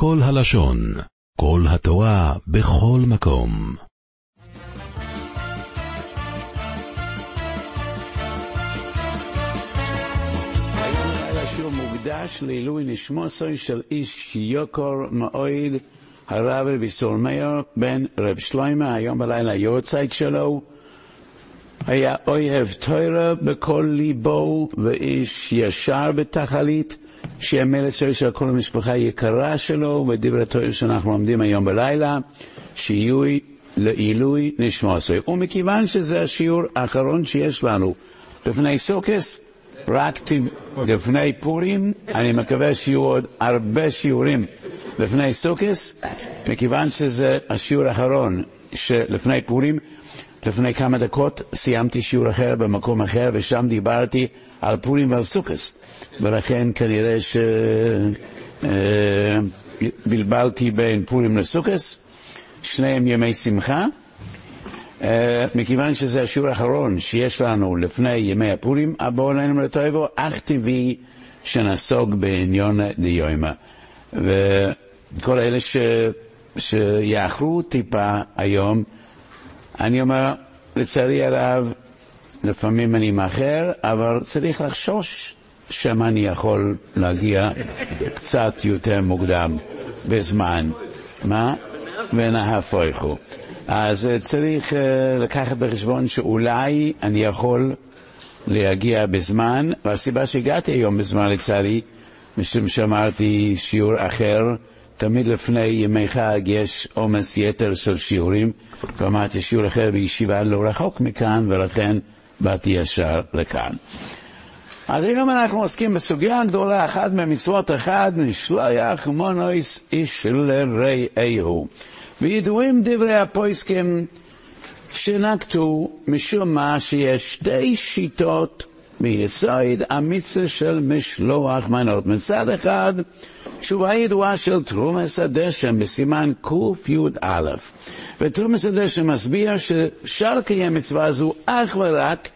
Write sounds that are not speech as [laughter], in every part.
כל הלשון, כל התורה, בכל מקום. מוקדש לעילוי נשמוסוי של איש יוקר מאויד, הרב רבי סולמייר בן רב שלוימה, היום בלילה יורצייט שלו. היה אוהב תוירה בכל ליבו ואיש ישר בתכלית, שיהיה מלצר של כל המשפחה היקרה שלו, ודברי תוירה שאנחנו לומדים היום בלילה, שיהיו לעילוי נשמוסוי. ומכיוון שזה השיעור האחרון שיש לנו לפני סוכס, רק לפני פורים, אני מקווה שיהיו עוד הרבה שיעורים לפני סוכס, מכיוון שזה השיעור האחרון שלפני פורים, לפני כמה דקות סיימתי שיעור אחר במקום אחר, ושם דיברתי על פורים ועל סוכס, ולכן כנראה שבלבלתי בין פורים לסוכס, שניהם ימי שמחה. Uh, מכיוון שזה השיעור האחרון שיש לנו לפני ימי הפורים, בואו עלינו לטויבו, אך טבעי שנסוג בעניון דיומא. וכל אלה ש... שיאחרו טיפה היום, אני אומר, לצערי הרב, לפעמים אני מאחר, אבל צריך לחשוש שמא אני יכול להגיע קצת יותר מוקדם בזמן. מה? ונהפוכו. אז צריך לקחת בחשבון שאולי אני יכול להגיע בזמן, והסיבה שהגעתי היום בזמן לצערי, משום שאמרתי שיעור אחר, תמיד לפני ימי חג יש עומס יתר של שיעורים, ואמרתי שיעור אחר בישיבה לא רחוק מכאן, ולכן באתי ישר לכאן. אז היום אנחנו עוסקים בסוגיה גדולה, אחת ממצוות אחד, נשלח מונויס איש לרעהו. וידועים דברי הפויסקים שנקטו משום מה שיש שתי שיטות מיסוד המצווה של משלוח מנות. מצד אחד, תשובה ידועה של תרומס הדשם בסימן קי"א. ותרומס הדשם מסביר שאפשר לקיים מצווה זו אך ורק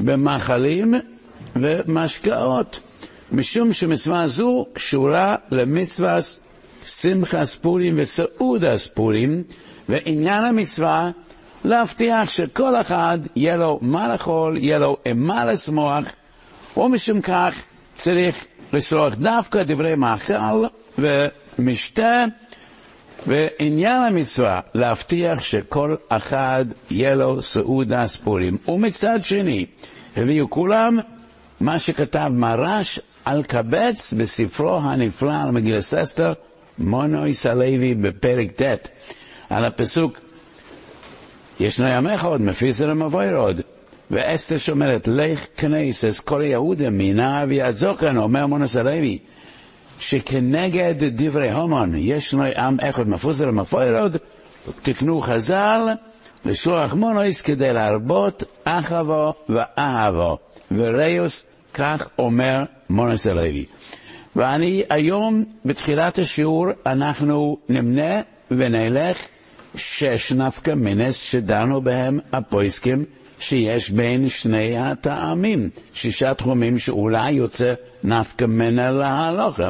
במאכלים ומשקאות, משום שמצווה זו קשורה למצווה שמחס פורים וסעודס פורים, ועניין המצווה להבטיח שכל אחד יהיה לו מה לאכול, יהיה לו מה לשמוח, ומשום כך צריך לשלוח דווקא דברי מאכל ומשתה, ועניין המצווה להבטיח שכל אחד יהיה לו סעודס פורים. ומצד שני, הביאו כולם מה שכתב מרש על קבץ בספרו הנפלא על מגילת אסתר, מונויס הלוי בפרק ט', על הפסוק ישנו ימיך עוד, מפיסר המבויר עוד. ואסתר שאומרת, לך כנסס כל יהודה מינה ויעזוקן, אומר מונוס הלוי, שכנגד דברי הומון, ישנו עם אחד מפוזר המבויר עוד, תקנו חז"ל לשלוח מונויס כדי להרבות אחבו ואהבו. וריוס, כך אומר מונוס הלוי. ואני היום, בתחילת השיעור, אנחנו נמנה ונלך שש נפקא מינס שדנו בהם הפויסקים שיש בין שני הטעמים, שישה תחומים שאולי יוצא נפקא מינה להלוכה.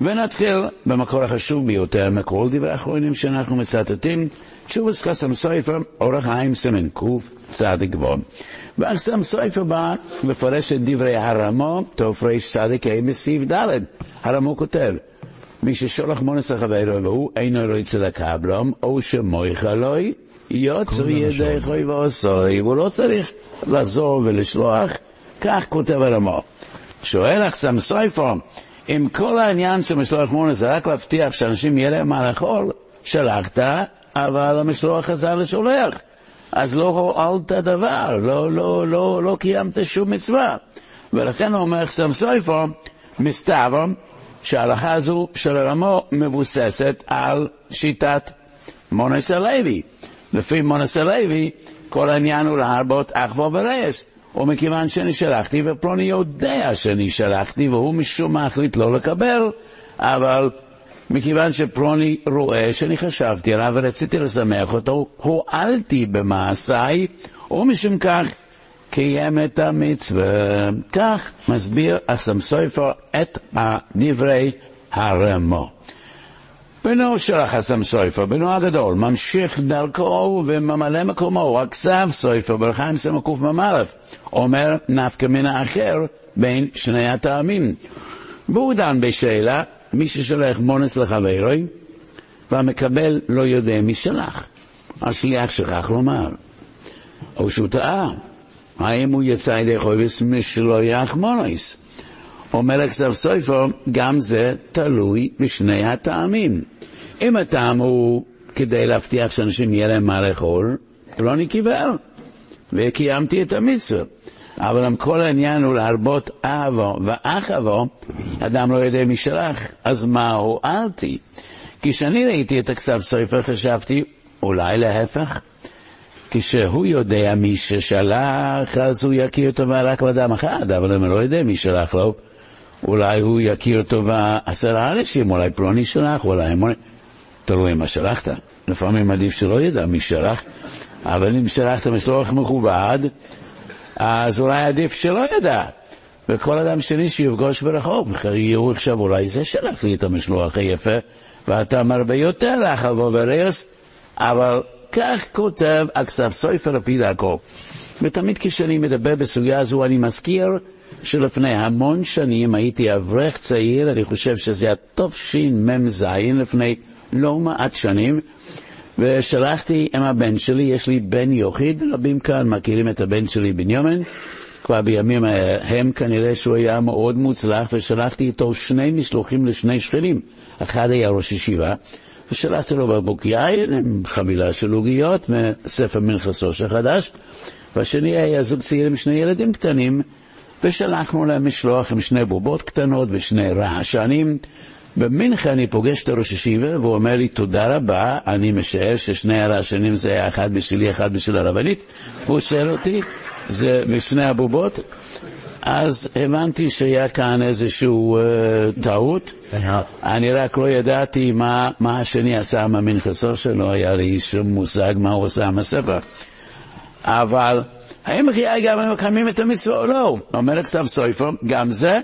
ונתחיל במקור החשוב ביותר מכל דברי האחרונים שאנחנו מצטטים, תשובס חסם סופר, אורח חיים סמן קצ"ג. ואחסם סופר בא לפרש את דברי הרמו, תרצ"ה בסעיף ד', הרמו כותב, מי ששולח מונס לחברו והוא אינו רוצה לקבלום, או שמויכה לוי, יוצר ידי חוי ועשוי, הוא לא צריך לחזור ולשלוח, כך כותב הרמו. שואל אחסם סופר, אם כל העניין של משלוח מונס זה רק להבטיח שאנשים יהיה להם מה לאכול, שלחת, אבל המשלוח חזר לשולח. אז לא הועלת דבר, לא, לא, לא, לא קיימת שום מצווה. ולכן אומר חסם סופר, מסתבר שההלכה הזו של הרמו מבוססת על שיטת מונס הלוי. לפי מונס הלוי, כל העניין הוא להרבות אחווה ורס. ומכיוון שאני שלחתי, ופלוני יודע שאני שלחתי, והוא משום מה החליט לא לקבל, אבל מכיוון שפלוני רואה שאני חשבתי עליו ורציתי לשמח אותו, הועלתי במעשיי, ומשום כך קיים את המצווה. כך מסביר אסם סופר את דברי הרמו. בנו של החסם סופר, בנו הגדול, ממשיך דרכו וממלא מקומו, הכסף סופר, ברחיים סמא קמ"א, אומר נפקא מן האחר בין שני הטעמים. והוא דן בשאלה, מי ששולח מונס לחברי, והמקבל לא יודע מי שלח. השליח שכח לומר. או שהוא טעה, האם הוא יצא ידי חובס משלויח מונס? אומר הכסף סופר, גם זה תלוי בשני הטעמים. אם הטעם הוא כדי להבטיח שאנשים יהיה להם מה לאכול, לא נקיבל, וקיימתי את המצווה. אבל אם כל העניין הוא להרבות אבו ואח אבו, אדם לא יודע מי שלח, אז מה הועלתי? כשאני ראיתי את הכסף סופר חשבתי, אולי להפך? כשהוא יודע מי ששלח, אז הוא יכיר טובה רק לאדם אחד, אבל אם הוא לא יודע מי שלח לו, אולי הוא יכיר טובה עשרה אנשים, אולי פלוני שלח, אולי מוני... תלוי מה שלחת. לפעמים עדיף שלא ידע מי שלח, אבל אם שלחת משלוח מכובד, אז אולי עדיף שלא ידע. וכל אדם שני שיפגוש ברחוב, יראו עכשיו, אולי זה שלח לי את המשלוח היפה, ואתה מרבה יותר לך על וברס, אבל כך כותב הכסף סופר לפי דרכו. ותמיד כשאני מדבר בסוגיה הזו אני מזכיר שלפני המון שנים הייתי אברך צעיר, אני חושב שזה התשמ"ז, לפני לא מעט שנים, ושלחתי עם הבן שלי, יש לי בן יוחיד, רבים כאן מכירים את הבן שלי בנימין, כבר בימים ההם כנראה שהוא היה מאוד מוצלח, ושלחתי איתו שני משלוחים לשני שכנים, אחד היה ראש ישיבה, ושלחתי לו בקבוק יין עם חבילה של עוגיות מספר מנחסו החדש, והשני היה זוג צעיר עם שני ילדים קטנים, ושלחנו להם משלוח עם שני בובות קטנות ושני רעשנים. במינכן אני פוגש את הראש ישיבה והוא אומר לי תודה רבה, אני משער ששני הרעשנים זה אחד בשבילי, אחד בשביל הרבנית. הוא שואל אותי, זה משני הבובות? אז הבנתי שהיה כאן איזושהי uh, טעות. אני רק לא ידעתי מה, מה השני עשה עם המנחסו שלו, היה לי שום מושג מה הוא עושה עם הספר. אבל האם חיי גם מקיימים את המצווה או לא? אומר הכסף סופר, גם זה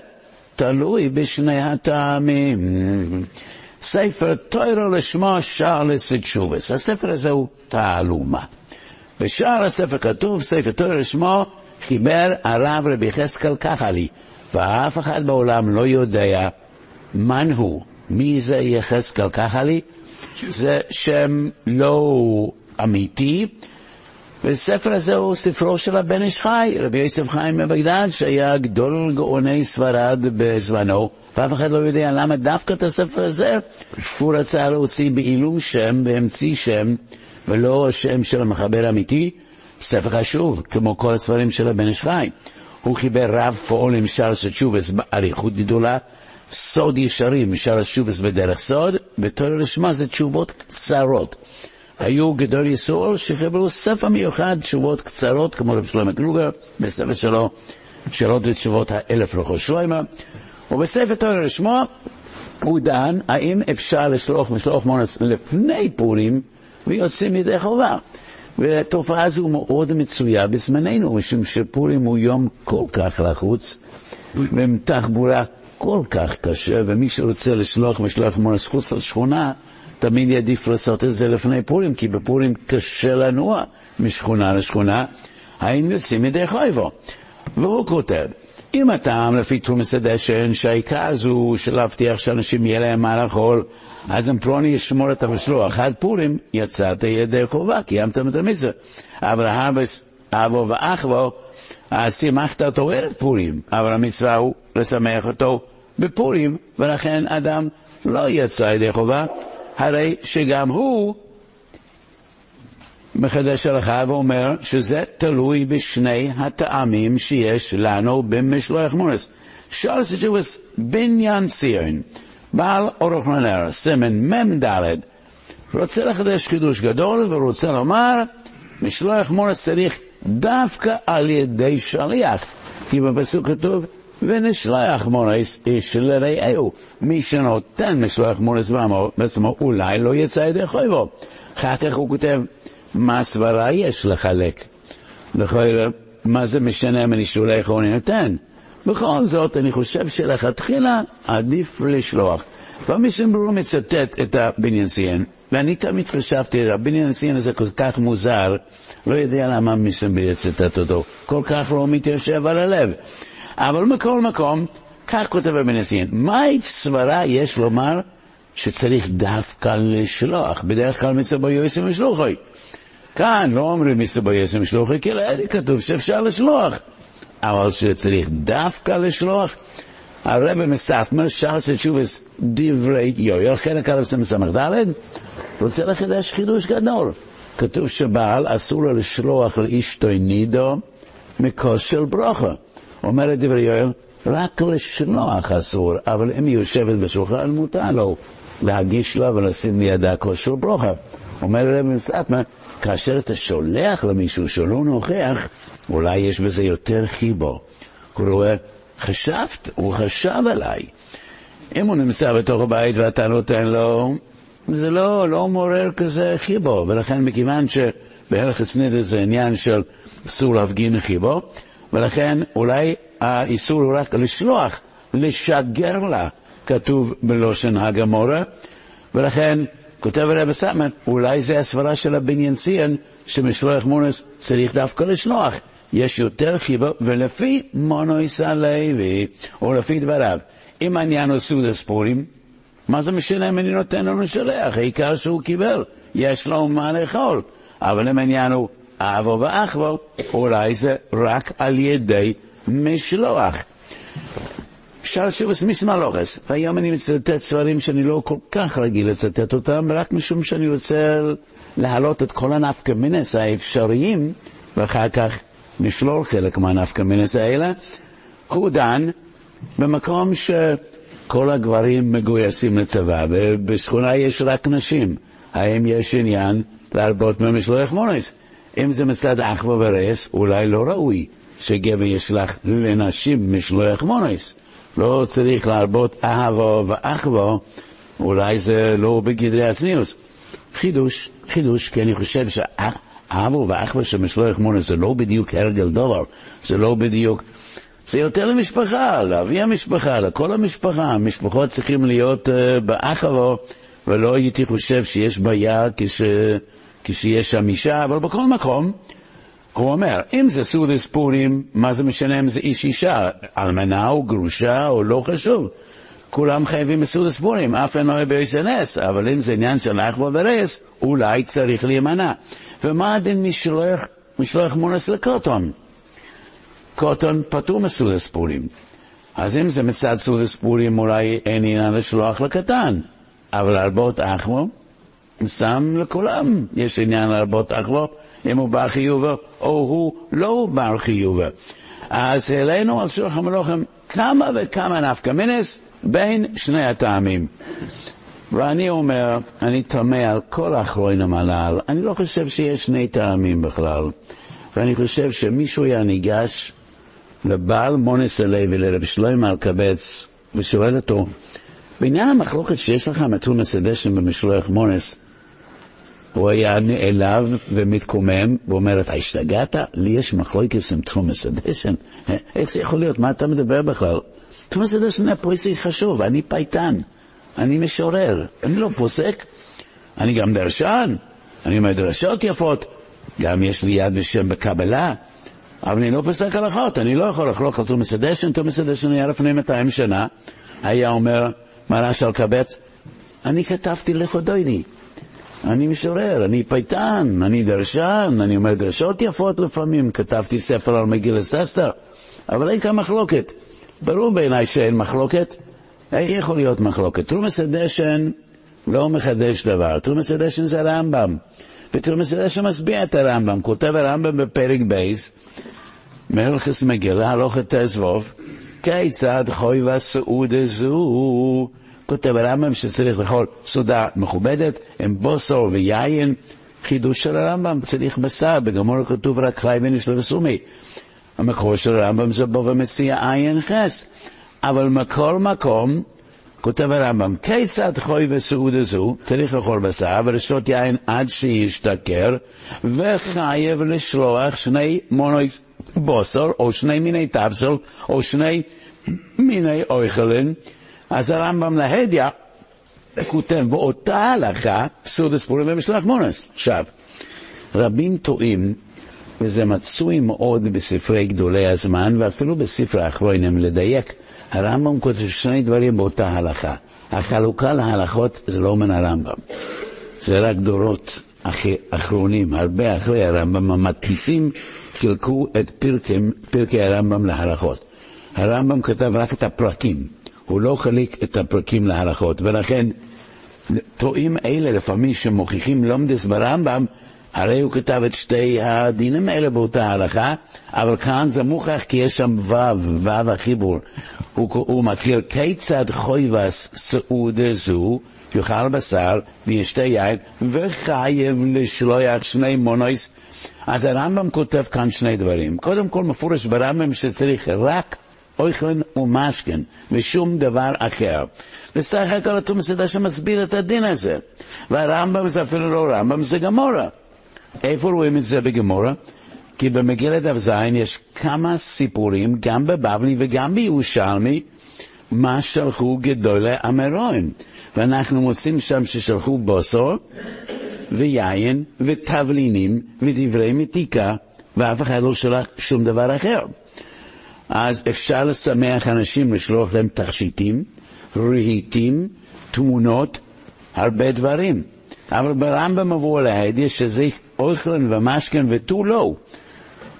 תלוי בשני הטעמים. ספר טוירו לשמו שרלס ותשובס. הספר הזה הוא תעלומה. בשער הספר כתוב, ספר טוירו לשמו חיבר הרב רבי יחזקאל כחלי, ואף אחד בעולם לא יודע מן הוא, מי זה יחזקאל כחלי, זה שם לא אמיתי, והספר הזה הוא ספרו של הבן איש חי, רבי יוסף חיים מבגדד, שהיה גדול גאוני ספרד בזמנו, ואף אחד לא יודע למה דווקא את הספר הזה הוא רצה להוציא בעילום שם, והמציא שם, ולא שם של המחבר האמיתי, ספר חשוב, כמו כל הספרים של הבן איש חי. הוא חיבר רב פועל עם שער של תשובס באריכות גדולה, סוד ישרים, שער תשובס בדרך סוד, בתור לשמה זה תשובות קצרות. היו גדול יסוד שחיברו ספר מיוחד, תשובות קצרות, כמו רב שלמה קלוגר, בספר שלו, שאלות ותשובות האלף רחו שלמה, ובספר תור לשמו הוא דן האם אפשר לשלוח משלוח מונס לפני פורים ויוצאים ידי חובה. והתופעה הזו מאוד מצויה בזמננו, משום שפורים הוא יום כל כך לחוץ, ועם תחבורה כל כך קשה, ומי שרוצה לשלוח משלוח מונס חוץ לשכונה, תמיד יעדיף לעשות את זה לפני פורים, כי בפורים קשה לנוע משכונה לשכונה, האם יוצאים ידי חויבו? והוא כותב, אם הטעם לפי תרומס הדשן, שהעיקר זו של להבטיח שאנשים יהיה להם מה לאכול, אז אם פלוני ישמור את המשלוח עד פורים, יצאת ידי חובה, קיימתם את המצווה. אבל אבו ואחבו, אז שימחת אותו ערב פורים, אבל המצווה הוא לשמח אותו בפורים, ולכן אדם לא יצא ידי חובה, הרי שגם הוא מחדש הלכה ואומר שזה תלוי בשני הטעמים שיש לנו במשלוח מונס. שאל סג'ובס בניין ציון, בעל אורך מנר, סמן מ"ד, רוצה לחדש חידוש גדול ורוצה לומר, משלוח מונס צריך דווקא על ידי שליח, כי בפסוק כתוב, ונשלח מונס איש לרעהו. מי שנותן משלוח מונס בעצמו אולי לא יצא ידי חויבו. אחר כך הוא כותב, מה סברה יש לחלק? לכל מה זה משנה אם אני שולח או אני נותן? בכל זאת, אני חושב שלכתחילה עדיף לשלוח. והמיסים ברור מצטט את הבניין ציין, ואני תמיד חשבתי, הבניין ציין הזה כל כך מוזר, לא יודע למה מיסים יצטט אותו, כל כך לא מתיישב על הלב. אבל מכל מקום, כך כותב הבניין ציין, מהי סברה יש לומר שצריך דווקא לשלוח? בדרך כלל מצבו יועסים ושלוחי. כאן לא אומרים מסתבר יסם שלוחי, כי לידי כתוב שאפשר לשלוח. אבל שצריך דווקא לשלוח, הרב מסתמר שרס תשובס דברי יויו, חלק א' סמ"ד, רוצה לחדש חידוש גדול. כתוב שבעל אסור לו לשלוח לאשתו נידו מכוס של ברוכה. אומרת דברי יואל, רק לשלוח אסור, אבל אם היא יושבת בשולחן מותר לו להגיש לה ולשים לידה כוס של ברוכה. אומר הרב מסתמר, כאשר אתה שולח למישהו שלא נוכח, אולי יש בזה יותר חיבו. הוא רואה, חשבת, הוא חשב עליי. אם הוא נמצא בתוך הבית ואתה נותן לו, זה לא, לא מעורר כזה חיבו, ולכן מכיוון שבערך הצניד זה עניין של אסור להפגין חיבו, ולכן אולי האיסור הוא רק לשלוח, לשגר לה, כתוב בלושן הגמורה, ולכן כותב הרב סטמן, אולי זה הסברה של הבניין ציין, שמשלוח מונס צריך דווקא לשלוח. יש יותר חיבה, ולפי מונויס הלוי, או לפי דבריו, אם העניין הוא סעודת פורים, מה זה משנה אם אני נותן לו לשלח? העיקר שהוא קיבל, יש לו מה לאכול. אבל אם העניין הוא אבו ואחבו, אולי זה רק על ידי משלוח. אפשר שוב את מיסמלוכס, והיום אני מצטט ספרים שאני לא כל כך רגיל לצטט אותם, רק משום שאני רוצה להעלות את כל הנפקא מינס האפשריים, ואחר כך נשלול חלק מהנפקא מינס האלה. הוא דן במקום שכל הגברים מגויסים לצבא, ובשכונה יש רק נשים. האם יש עניין להרבות ממשלוח מונס? אם זה מצד אחווה ורס, אולי לא ראוי שגבר ישלח לנשים משלוח מונס. לא צריך להרבות אהבו ואחבו, אולי זה לא בגדרי הצניעות. חידוש, חידוש, כי אני חושב שאהבו ואחבו של משלוח מונה זה לא בדיוק הרגל דולר, זה לא בדיוק... זה יותר למשפחה, לאבי המשפחה, לכל המשפחה. המשפחות צריכים להיות uh, באחבו, ולא הייתי חושב שיש בעיה כש, כשיש שם אישה, אבל בכל מקום, הוא אומר, אם זה סעודת פורים, מה זה משנה אם זה איש אישה, אלמנה או גרושה או לא חשוב. כולם חייבים בסעודת פורים, אף אחד לא יהיה ב-SNS, אבל אם זה עניין של אחווה ורס, אולי צריך להימנע. ומה הדין משלוח, משלוח מונס לקוטון? קוטון פטור מסעודת פורים. אז אם זה מצד סעודת פורים, אולי אין עניין לשלוח לקטן. אבל להרבות אחווה, שם לכולם יש עניין להרבות אחווה. אם הוא בר חיובה או הוא לא בר חיובה. אז העלינו על שולחן המלוכים כמה וכמה נפקא מינס בין שני הטעמים. ואני אומר, אני תמה על כל האחרונים הללו, אני לא חושב שיש שני טעמים בכלל. ואני חושב שמישהו היה ניגש לבעל מנות הלוי, לרב שלמה אלקבץ, ושואל אותו, בעניין המחלוקת שיש לך עם תרומת הדשן במשלוח מנות, הוא היה נעלב ומתקומם, ואומר, אתה השתגעת? לי יש מחלוקת עם תרומת הדשן? [laughs] איך זה יכול להיות? מה אתה מדבר בכלל? תרומת הדשן היה פוסק חשוב, אני פייטן, אני משורר, אני לא פוסק, אני גם דרשן, אני אומר דרשות יפות, גם יש לי יד ושם בקבלה, אבל אני לא פוסק הלכות, אני לא יכול לחלוק על תרומת הדשן, תרומת הדשן היה לפני 200 שנה, היה אומר, מרש אלקבץ, אני כתבתי לכה דודי. אני משורר, אני פייטן, אני דרשן, אני אומר דרשות יפות לפעמים, כתבתי ספר על מגילת אסתר, אבל אין כאן מחלוקת. ברור בעיניי שאין מחלוקת. איך יכול להיות מחלוקת? תרומס הדשן לא מחדש דבר, תרומס הדשן זה הרמב"ם, ותרומס הדשן משביע את הרמב"ם, כותב הרמב"ם בפרק בייס, מלכס מגילה, הלוכת תעזבוב, כיצד חוי וסעודה זו כותב הרמב"ם שצריך לאכול סעודה מכובדת עם בוסר ויין. חידוש של הרמב"ם, צריך בשר, בגמור כתוב רק חי ונשלו וסומי. המקור של הרמב"ם זה בו ומציע עין חס. אבל מכל מקום, כותב הרמב"ם, כיצד חוי וסעודה זו, צריך לאכול בשר ולשתות יין עד שישתכר, וחייב לשלוח שני מונוי בוסר, או שני מיני טבסל, או שני מיני אויכלין, אז הרמב"ם להדיא כותב באותה הלכה, סודס פורים ומשלח מונס. עכשיו, רבים טועים, וזה מצוי מאוד בספרי גדולי הזמן, ואפילו בספר האחרונים, לדייק, הרמב"ם כותב שני דברים באותה הלכה. החלוקה להלכות זה לא מן הרמב"ם, זה רק דורות אחרונים, הרבה אחרי הרמב"ם, המדפיסים חילקו את פרקי, פרקי הרמב"ם להלכות. הרמב"ם כתב רק את הפרקים, הוא לא חילק את הפרקים להלכות, ולכן טועים אלה לפעמים שמוכיחים לומדס ברמב"ם, הרי הוא כתב את שתי הדינים האלה באותה הלכה, אבל כאן זה מוכח כי יש שם ו', ו' החיבור. הוא, הוא מתחיל, כיצד חויבס סעודה זו, יאכל בשר וישתה יין, וחייב לשלוח שני מונויס. אז הרמב"ם כותב כאן שני דברים. קודם כל מפורש ברמב"ם שצריך רק אויכן ומשכן, ושום דבר אחר. וסך הכל אתה מסדר שמסביר את הדין הזה. והרמב"ם זה אפילו לא רמב"ם, זה גמורה. איפה רואים את זה בגמורה? כי במגילת אב יש כמה סיפורים, גם בבבלי וגם בירושלמי, מה שלחו גדולי המרואים. ואנחנו מוצאים שם ששלחו בוסור ויין ותבלינים ודברי מתיקה, ואף אחד לא שלח שום דבר אחר. אז אפשר לשמח אנשים, לשלוח להם תכשיטים, רהיטים, תמונות, הרבה דברים. אבל ברמב"ם עבור להדיה שזה אוכלן ומשכן ותו לא.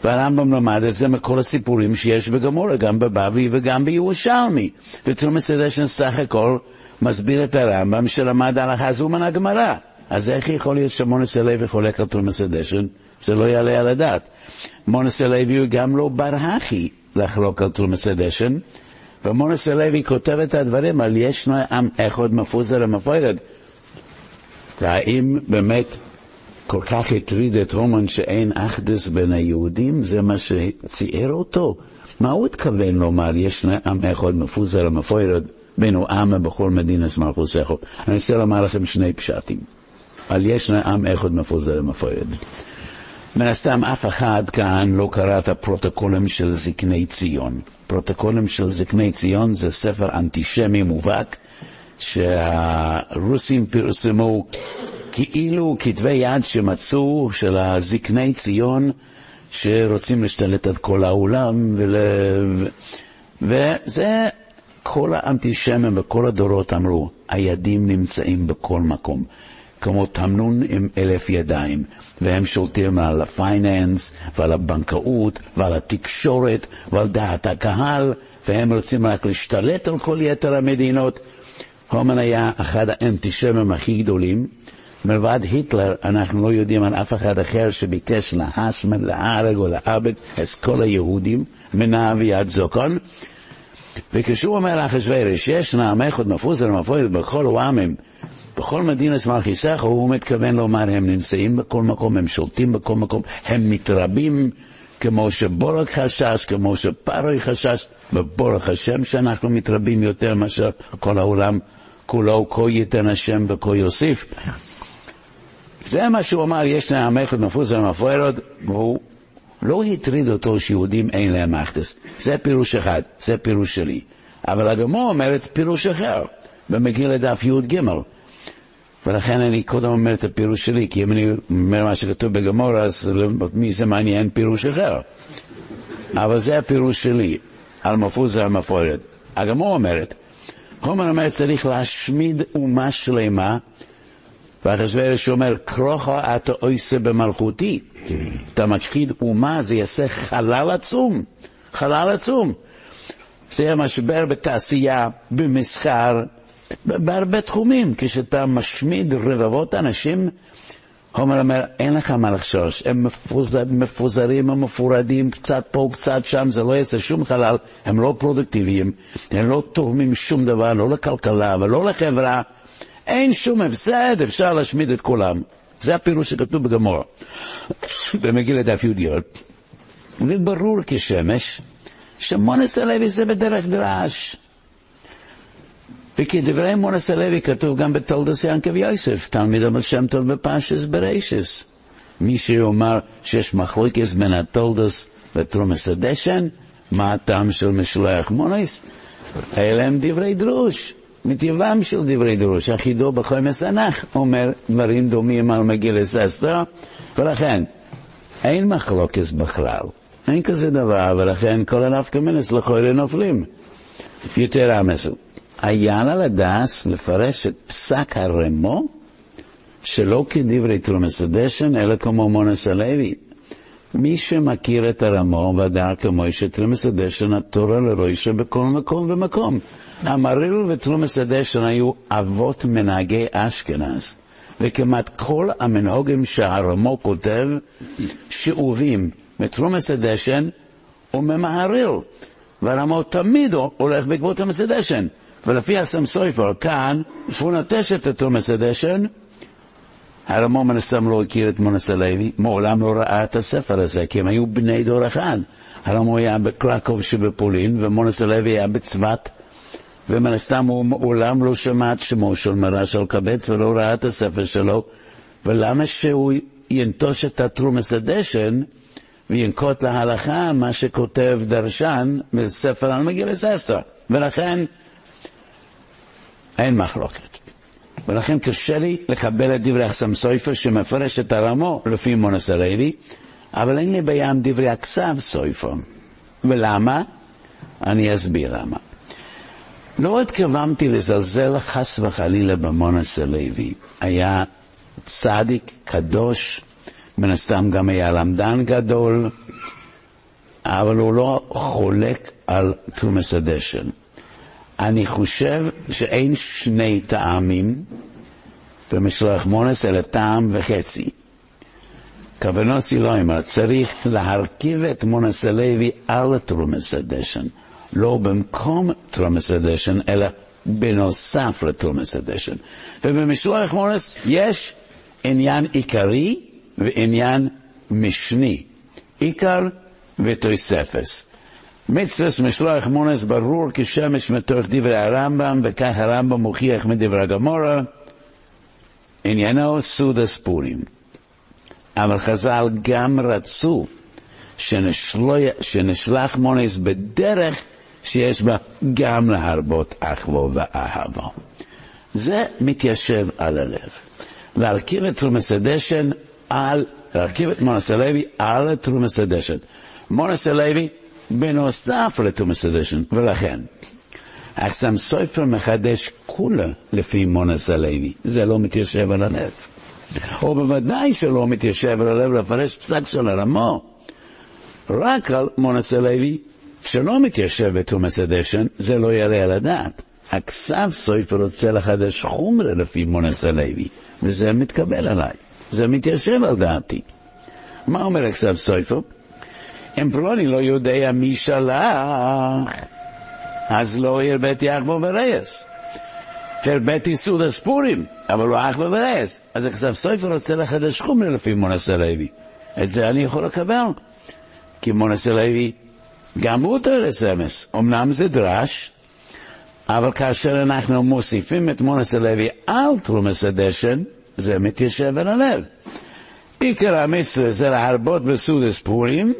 והרמב"ם למד את זה מכל הסיפורים שיש בגמורה, גם בבבלי וגם בירושלמי. ותומס הדשן סך הכל מסביר את הרמב"ם שלמד הלכה זו מן הגמרא. אז איך יכול להיות שמונס הלוי חולק על תומס הדשן? זה לא יעלה על הדעת. מונס הלוי הוא גם לא ברהכי לחלוק על תומס הדשן, ומונס הלוי כותב את הדברים על ישנו עם אחד מפוזר ומפוירד. והאם באמת כל כך הטריד את הומן שאין אחדס בין היהודים? זה מה שציער אותו? מה הוא התכוון לומר, יש עם אחד מפוזר ומפוירד בינו עם בכל מדינס מלכוסךו? אני רוצה לומר לכם שני פשטים. על יש עם אחד מפוזר ומפוירד. מן הסתם אף אחד כאן לא קרא את הפרוטוקולים של זקני ציון. פרוטוקולים של זקני ציון זה ספר אנטישמי מובהק שהרוסים פרסמו כאילו כתבי יד שמצאו של הזקני ציון שרוצים להשתלט על כל העולם ול... וזה כל האנטישמים בכל הדורות אמרו, הידים נמצאים בכל מקום. כמו תמנון עם אלף ידיים, והם שולטים על הפייננס ועל הבנקאות ועל התקשורת ועל דעת הקהל, והם רוצים רק להשתלט על כל יתר המדינות. הומן היה אחד האנטישמים הכי גדולים, מלבד היטלר, אנחנו לא יודעים על אף אחד אחר שביקש להשמד, להרג או לעבד את כל היהודים, מנע ויד זוקון. וכשהוא אומר לאחשוורוש, יש נעמך עוד מפוזר ומפוזר בכל העמים, בכל מדינס מלכיסך, הוא מתכוון לומר, הם נמצאים בכל מקום, הם שולטים בכל מקום, הם מתרבים, כמו שבורק חשש, כמו שפרוי חשש, בבורק השם שאנחנו מתרבים יותר מאשר כל העולם כולו, כה ייתן השם וכה יוסיף. זה מה שהוא אמר, יש להם אחד מפוזר ומפוארת, והוא לא הטריד אותו שיהודים אין להם אחדס. זה פירוש אחד, זה פירוש שלי. אבל הגמור אומרת פירוש אחר, במגיל לדף י"ג. ולכן אני קודם אומר את הפירוש שלי, כי אם אני אומר מה שכתוב בגמור, אז מי זה מעניין פירוש אחר. אבל זה הפירוש שלי, על מפוזר ומפוארת. הגמור אומרת, חומר אומר צריך להשמיד אומה שלמה ואחשוורוש אומר, כרוכה אתה עושה במלכותי. אתה משחיד אומה, זה יעשה חלל עצום. חלל עצום. זה יהיה משבר בתעשייה, במסחר, בהרבה תחומים. כשאתה משמיד רבבות אנשים, הומר אומר, אין לך מה לחשוש, הם מפוזר, מפוזרים, הם מפורדים, קצת פה, קצת שם, זה לא יעשה שום חלל, הם לא פרודוקטיביים, הם לא תורמים שום דבר, לא לכלכלה ולא לחברה. אין שום הפסד, אפשר להשמיד את כולם. זה הפירוש שכתוב בגמור, [coughs] במגילת דף י"ג. וברור כשמש שמונס הלוי זה בדרך דרש. וכדברי מונס הלוי כתוב גם בתולדוס ינקב יוסף, תלמיד אבל שם טוב בפרשס ברישס. מי שיאמר שיש מחלוקס בין התולדוס לתרומס הדשן, מה הטעם של משלוח מונס? אלה הם דברי דרוש. מטבעם של דברי דרוש, החידו בחוי מסנח אומר דברים דומים על מגילס אסתר, ולכן אין מחלוקת בכלל, אין כזה דבר, ולכן כל הנפקא מינס לכוי נופלים. יתרה מזו, היה לה לדעת לפרש את פסק הרמו שלא כדברי תרומס הדשן, אלא כמו מונס הלוי. מי שמכיר את הרמו ודע כמו שתרומס הדשן התורה לרוישה בכל מקום ומקום. המריל ותרומס הדשן היו אבות מנהגי אשכנז, וכמעט כל המנהוגים שהרמו כותב שאובים מתרומס הדשן וממהריל, והרמו תמיד הולך בעקבות תרומס הדשן. ולפי הסם סויפר, כאן, שהוא נוטש את תרומס הדשן, מן הסתם לא הכיר את מונס הלוי, מעולם לא ראה את הספר הזה, כי הם היו בני דור אחד. הרמו היה בקרקוב שבפולין, ומונס הלוי היה בצבת, ומן הסתם הוא מעולם לא שמע את שמו של מרש אלקבץ ולא ראה את הספר שלו, ולמה שהוא ינטוש את התרומס הדשן וינקוט להלכה מה שכותב דרשן בספר על מגילס אסתר. ולכן אין מחלוקת. ולכן קשה לי לקבל את דברי החסם סויפר שמפרש את הרמו לפי מונס הלוי, אבל אין לי בעיה עם דברי הכסף סויפר. ולמה? אני אסביר למה. לא התכוונתי לזלזל חס וחלילה במונס הלוי. היה צדיק, קדוש, מן הסתם גם היה למדן גדול, אבל הוא לא חולק על תומס הדשן. אני חושב שאין שני טעמים במשלוח מונס, אלא טעם וחצי. כוונוסי לא אמר, צריך להרכיב את מונס הלוי על תרומס הדשן, לא במקום תרומס הדשן, אלא בנוסף לתרומס הדשן. ובמשלוח מונס יש עניין עיקרי ועניין משני, עיקר ותוספס. מצווה משלוח מונס ברור כשמש מתוך דברי הרמב"ם, וכך הרמב"ם מוכיח מדברי הגמורה, עניינו סוד הספורים. אבל חז"ל גם רצו שנשלח מונס בדרך שיש בה גם להרבות אחוו ואהבה. זה מתיישב על הלב. להרכיב את תרומס הדשן על, להרכיב את מונס הלוי על תרומס הדשן. מונס הלוי בנוסף לתומס אדישן, ולכן, החסם סופר מחדש כולה לפי מונס הלוי, זה לא מתיישב על הלב. או בוודאי שלא מתיישב על הלב לפרש פסק של הרמו, רק על מונס הלוי, שלא מתיישב בתומס אדישן, זה לא יעלה על הדעת. הכסף סופר רוצה לחדש חומר לפי מונס הלוי, וזה מתקבל עליי, זה מתיישב על דעתי. מה אומר הכסף סופר? אם פלוני לא יודע מי שלח, אז לא הרביתי אחבו ורייס. הרביתי סעוד הספורים, אבל הוא אחבו ורייס. אז הכסף סופר רוצה לחדש חומר לפי מונס הלוי. את זה אני יכול לקבל. כי מונס הלוי גם הוא תרס אמס. אמנם זה דרש, אבל כאשר אנחנו מוסיפים את מונס הלוי על תרומס הדשן, זה מתיישב על הלב. עיקר המצווה זה להרבות בסעודס פורים,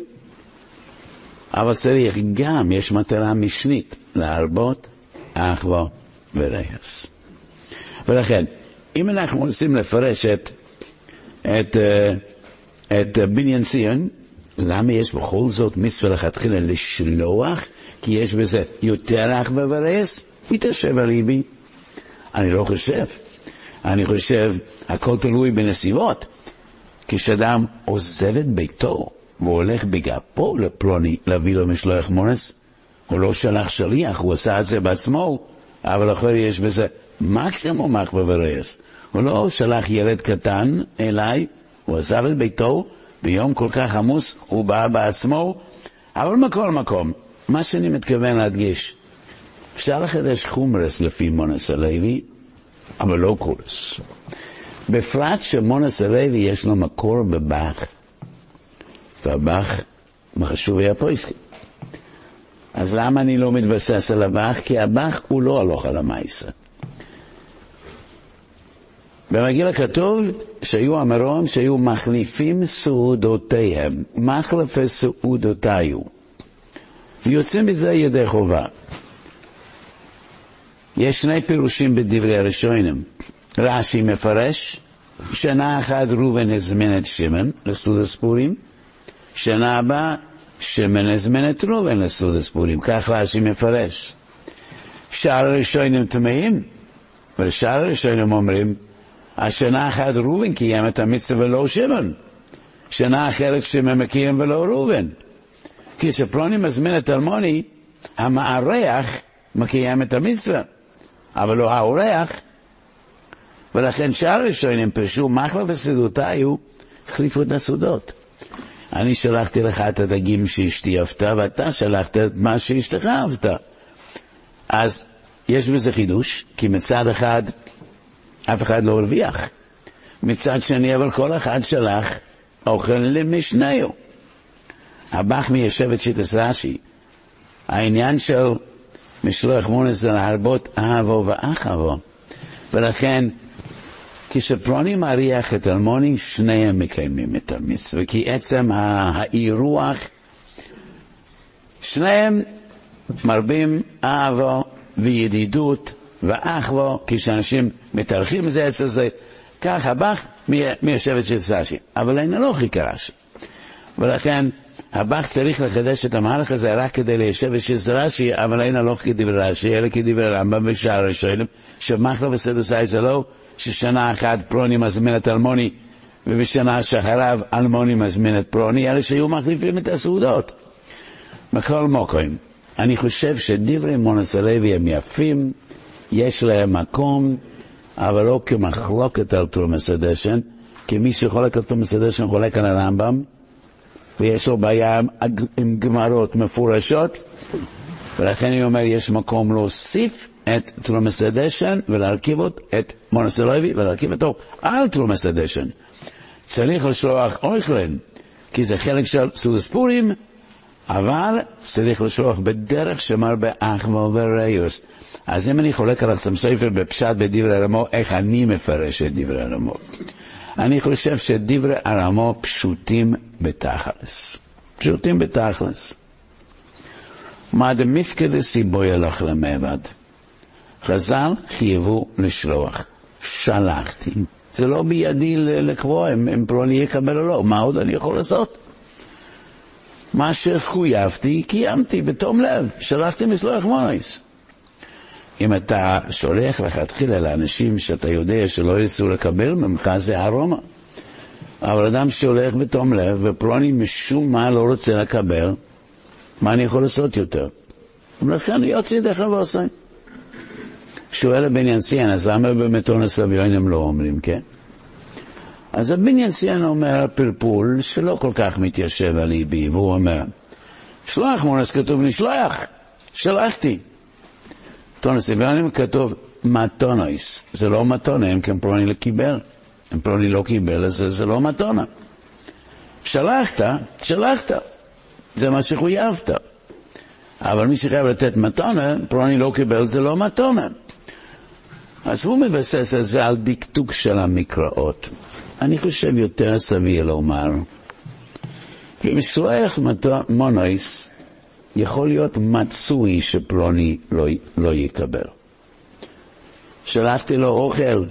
אבל צריך גם, יש מטרה משנית, להרבות אחווה ורייס. ולכן, אם אנחנו רוצים לפרש את, את, אה, את בניין ציון, למה יש בכל זאת מצווה לכתחילה לשלוח? כי יש בזה יותר אחווה ורייס? יתיישב על ליבי. אני לא חושב. אני חושב, הכל תלוי בנסיבות. כשאדם עוזב את ביתו, והוא הולך בגפו לפלוני להביא לו משלוח מונס, הוא לא שלח שליח, הוא עשה את זה בעצמו, אבל אחרי יש בזה מקסימום מחווה ורייס. הוא לא שלח ילד קטן אליי, הוא עזב את ביתו, ביום כל כך עמוס הוא בא בעצמו, אבל מכל מקום, מה שאני מתכוון להדגיש, אפשר לחדש חומרס לפי מונס הלוי, אבל לא קורס. בפרט שמונס הלוי יש לו מקור בבאך. והבאך מחשוב היה פויסקי. אז למה אני לא מתבסס על הבאך? כי הבאך הוא לא הלוך על המייסה. במגיל כתוב שהיו המרום שהיו מחליפים סעודותיהם, מחלפי סעודותיו. ויוצאים מזה ידי חובה. יש שני פירושים בדברי הראשונים. רש"י מפרש, שנה אחת ראובן הזמין את שמן לסעודת פורים, שנה הבאה שמן הזמין את ראובן לסעודת פורים, כך רש"י מפרש. שאר הראשונים טמאים, ושאר הראשונים אומרים, השנה אחת ראובן קיים את המצווה ולא שמן. שנה אחרת שמן מקיים ולא ראובן. כשפלוני מזמין את אלמוני, המארח מקיים את המצווה, אבל לא האורח. ולכן שאר הראשונים פרשו מחלה וסעודותיו, החליפו את הסעודות. אני שלחתי לך את הדגים שאשתי אהבתה, ואתה שלחת את מה שאשתך אהבתה. אז יש בזה חידוש, כי מצד אחד אף אחד לא הרוויח. מצד שני, אבל כל אחד שלח אוכל למשנהו. הבח מיישב את שיטס רש"י. העניין של משלוח מונס זה להרבות אהבו ואחבו. ולכן, כשפרוני מריח את אלמוני, שניהם מקיימים את המצווה, כי עצם האירוח, שניהם מרבים אהבו וידידות ואחוו, כשאנשים מתארחים זה אצל זה, כך הבח מיישב את שיטס רש"י. אבל אין לא חיכה רש"י. ולכן, הבח צריך לחדש את המהלך הזה רק כדי ליישב שזה רש"י, אבל אין הלוך כדברי רש"י, אלא כדברי רמב"ם ושאר הראשונים, שמחלה וסדוסאי זה לא ששנה אחת פלוני מזמין את אלמוני, ובשנה שאחריו אלמוני מזמין את פלוני, אלא שהיו מחליפים את הסעודות. מכל מוקרים, אני חושב שדברי מונס הלוי הם יפים, יש להם מקום, אבל לא כמחלוקת על תרומס הדשן, כי מי שחולק על תרומס הדשן חולק על הרמב"ם, ויש לו בעיה עם גמרות מפורשות, ולכן אני אומר, יש מקום להוסיף את תרומס הדשן ולהרכיב את מונס הלוי ולהרכיב אותו על תרומס הדשן. צריך לשלוח אויכלן, כי זה חלק של סודס פורים, אבל צריך לשלוח בדרך שמרבה אחווה וריוס. אז אם אני חולק על הסמסופר בפשט בדברי הרמו, איך אני מפרש את דברי הרמו? אני חושב שדברי הרמו פשוטים בתכלס. פשוטים בתכלס. מה דמפקדה סיבוי הלך למבד. חז"ל חייבו לשלוח. שלחתי. זה לא בידי לקבוע אם, אם פלוני יקבל או לא, מה עוד אני יכול לעשות? מה שחויבתי, קיימתי בתום לב, שלחתי משלוח מונויס. אם אתה שולח לכתחילה לאנשים שאתה יודע שלא ירצו לקבל ממך, זה ארומה. אבל אדם שהולך בתום לב, ופלוני משום מה לא רוצה לקבל, מה אני יכול לעשות יותר? ולכן יוצא ידיך ועושה. שואל הבניין ציין, אז למה במתונס אביונים לא אומרים, כן? אז הבניין ציין אומר פלפול שלא כל כך מתיישב על ליבי, והוא אומר, שלח מונס כתוב נשלח, שלחתי. תונס אביונים כתוב מתונויס, זה לא מתונה, אם כן פלוני לא קיבל. אם פלוני לא קיבל, אז זה לא מתונה. שלחת, שלחת. זה מה שחויבת. אבל מי שחייב לתת מתונה, פלוני לא קיבל, זה לא מתונה. אז הוא מבסס את זה על דקדוק של המקראות. אני חושב יותר סביר לומר, במשלוח מונויס יכול להיות מצוי שפלוני לא, לא יקבל. שלחתי לו אוכל,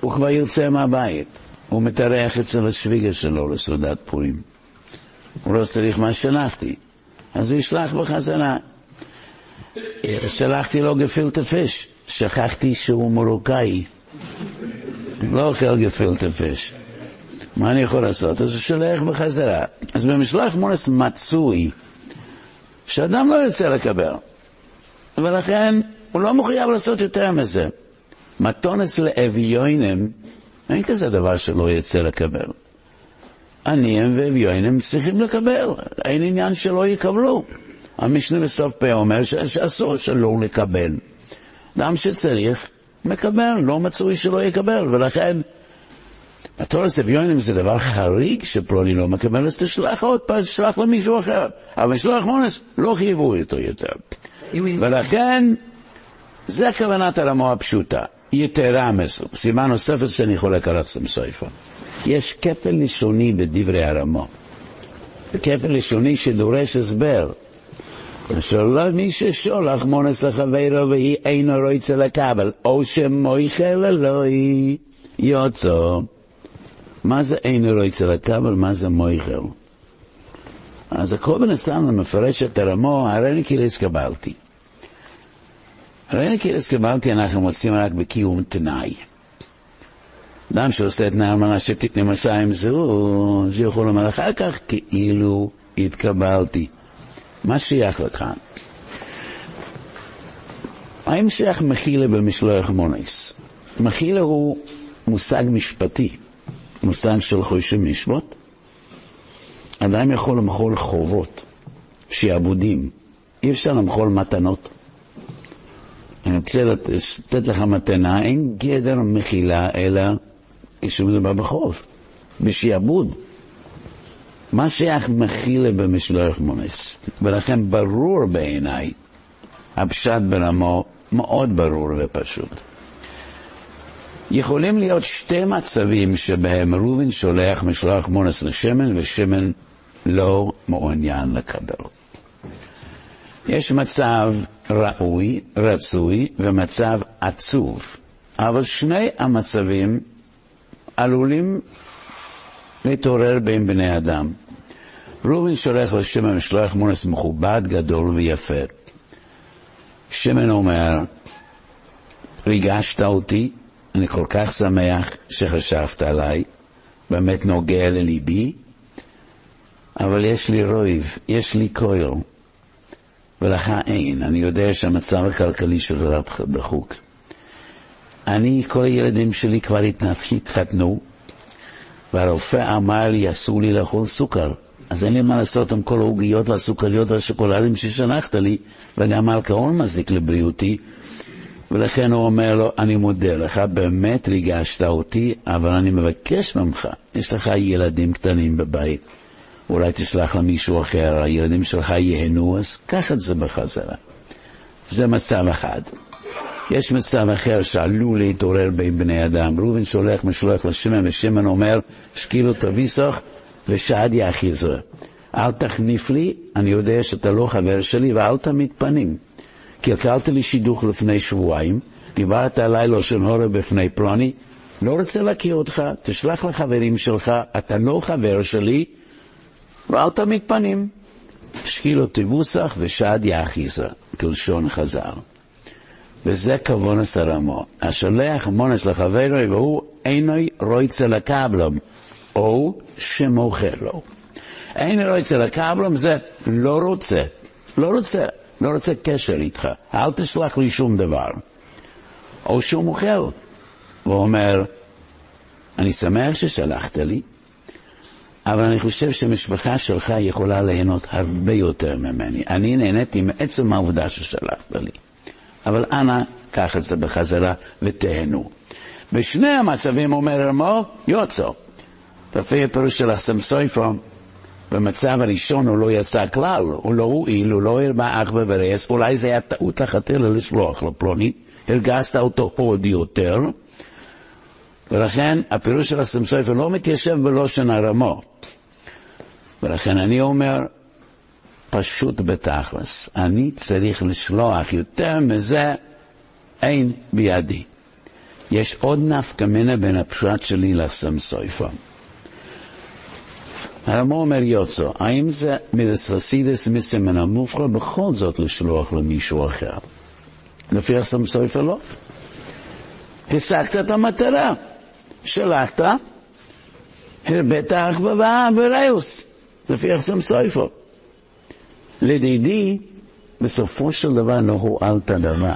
הוא כבר יוצא מהבית, הוא מתארח אצל השוויגה שלו לסעודת פורים. הוא לא צריך מה שלחתי, אז הוא ישלח בחזרה. שלחתי לו גפילטה פיש, שכחתי שהוא מרוקאי, לא אוכל גפילטה פיש. מה אני יכול לעשות? אז הוא שולח בחזרה. אז במשלוח מונס מצוי, שאדם לא ירצה לקבל, ולכן הוא לא מחויב לעשות יותר מזה. מתונס לאביונים, אין כזה דבר שלא ירצה לקבל. עניים ואביונים צריכים לקבל, אין עניין שלא יקבלו. המשנה בסוף פה אומר שאסור שלא לקבל. אדם שצריך, מקבל, לא מצוי שלא יקבל, ולכן בתורס אביונים זה דבר חריג שפלוני לא מקבל, אז תשלח עוד פעם, תשלח למישהו אחר. אבל משלוח מונס, לא חייבו אותו יותר. ולכן, זה כוונת הרמו הפשוטה. יתרה מזו, סימן נוספת שאני חולק על עצם סויפו. יש כפל לשוני בדברי הרמו. כפל לשוני שדורש הסבר. שלא מי ששולח מונס לחברו והיא אינו רוצה לקבל, או שמויכל אלוהי יוצא. מה זה אינו רוצה לקבל? מה זה מויכל? אז הקורבן הסלמה מפרש את הרמו, הרי אני כאילו הסקבלתי. הרי אני כאילו הסקבלתי אנחנו מוצאים רק בקיום תנאי. אדם שעושה את תנאי אלמנה שתתני מסיים זהו, זה יכול לומר אחר כך כאילו התקבלתי. מה שייך לכאן? האם שייך מחילה במשלוח מונס? מחילה הוא מושג משפטי, מושג של חושי משפט. אדם יכול למחול חובות, שעבודים. אי אפשר למחול מתנות. אני רוצה לתת לך מתנה, אין גדר מחילה אלא כשמדובר בחוב, בשעבוד. מה שייך מחילה במשלוח מונס? ולכן ברור בעיניי, הפשט ברמו מאוד ברור ופשוט. יכולים להיות שתי מצבים שבהם ראובן שולח משלוח מונס לשמן ושמן לא מעוניין לקבל. יש מצב ראוי, רצוי, ומצב עצוב, אבל שני המצבים עלולים להתעורר בין בני אדם. ראובן שולח לשמן משלוח מונס מכובד, גדול ויפה. שמן אומר, ריגשת אותי, אני כל כך שמח שחשבת עליי, באמת נוגע לליבי, אבל יש לי רויב, יש לי כויל, ולך אין. אני יודע שהמצב הכלכלי של רב דחוק. אני, כל הילדים שלי כבר התחתנו, והרופא אמר לי, אסור לי לאכול סוכר. אז אין לי מה לעשות עם כל העוגיות והסוכריות והשוקולדים ששלחת לי, וגם האלכוהול מזיק לבריאותי. ולכן הוא אומר לו, אני מודה לך, באמת ריגשת אותי, אבל אני מבקש ממך, יש לך ילדים קטנים בבית, אולי תשלח למישהו אחר, הילדים שלך ייהנו, אז קח את זה בחזרה. זה מצב אחד. יש מצב אחר שעלול להתעורר בין בני אדם. ראובן שולח משלוח לשמן, ושמן אומר, שקילו תביסוך ושעד יאחיזרה. אל תחניף לי, אני יודע שאתה לא חבר שלי, ואל תמיד פנים. קלקלת לי שידוך לפני שבועיים, דיברת עליי של הורה בפני פלוני, לא רוצה להכיר אותך, תשלח לחברים שלך, אתה לא חבר שלי, ואל תמיד פנים. שקילו תבוסח ושעד יאחיזרה, כלשון חז"ל. וזה כבון הסרמו. השולח מונס לחברו והוא אינו רויצה לקבלם, או שמוכר לו. אינו רויצה לקבלם זה לא רוצה, לא רוצה, לא רוצה קשר איתך, אל תשלח לי שום דבר. או שהוא מוכר. הוא אומר, אני שמח ששלחת לי, אבל אני חושב שהמשפחה שלך יכולה ליהנות הרבה יותר ממני. אני נהניתי מעצם העובדה ששלחת לי. אבל אנא, קח את זה בחזרה ותהנו. בשני המצבים אומר רמו, יוצא. לפי הפירוש של הסמסויפו, במצב הראשון הוא לא יצא כלל, הוא לא הועיל, הוא לא הרבה אח וברס, אולי זה היה טעות לכתחילה לשלוח לפלוני, הרגזת אותו עוד יותר, ולכן הפירוש של הסמסויפו לא מתיישב בלושן הרמו. ולכן אני אומר, פשוט בתכלס. אני צריך לשלוח יותר מזה, אין בידי. יש עוד נפקא מינה בין הפשט שלי לסם הרמ"א אומר יוצא, האם זה מלסרסידס מסמן המופרע בכל זאת לשלוח למישהו אחר? לפי הסם סויפה לא. השגת את המטרה, שלחת, הרבית אחווה וריוס, לפי הסם סויפה. לדידי, בסופו של דבר לא הועלת דבר.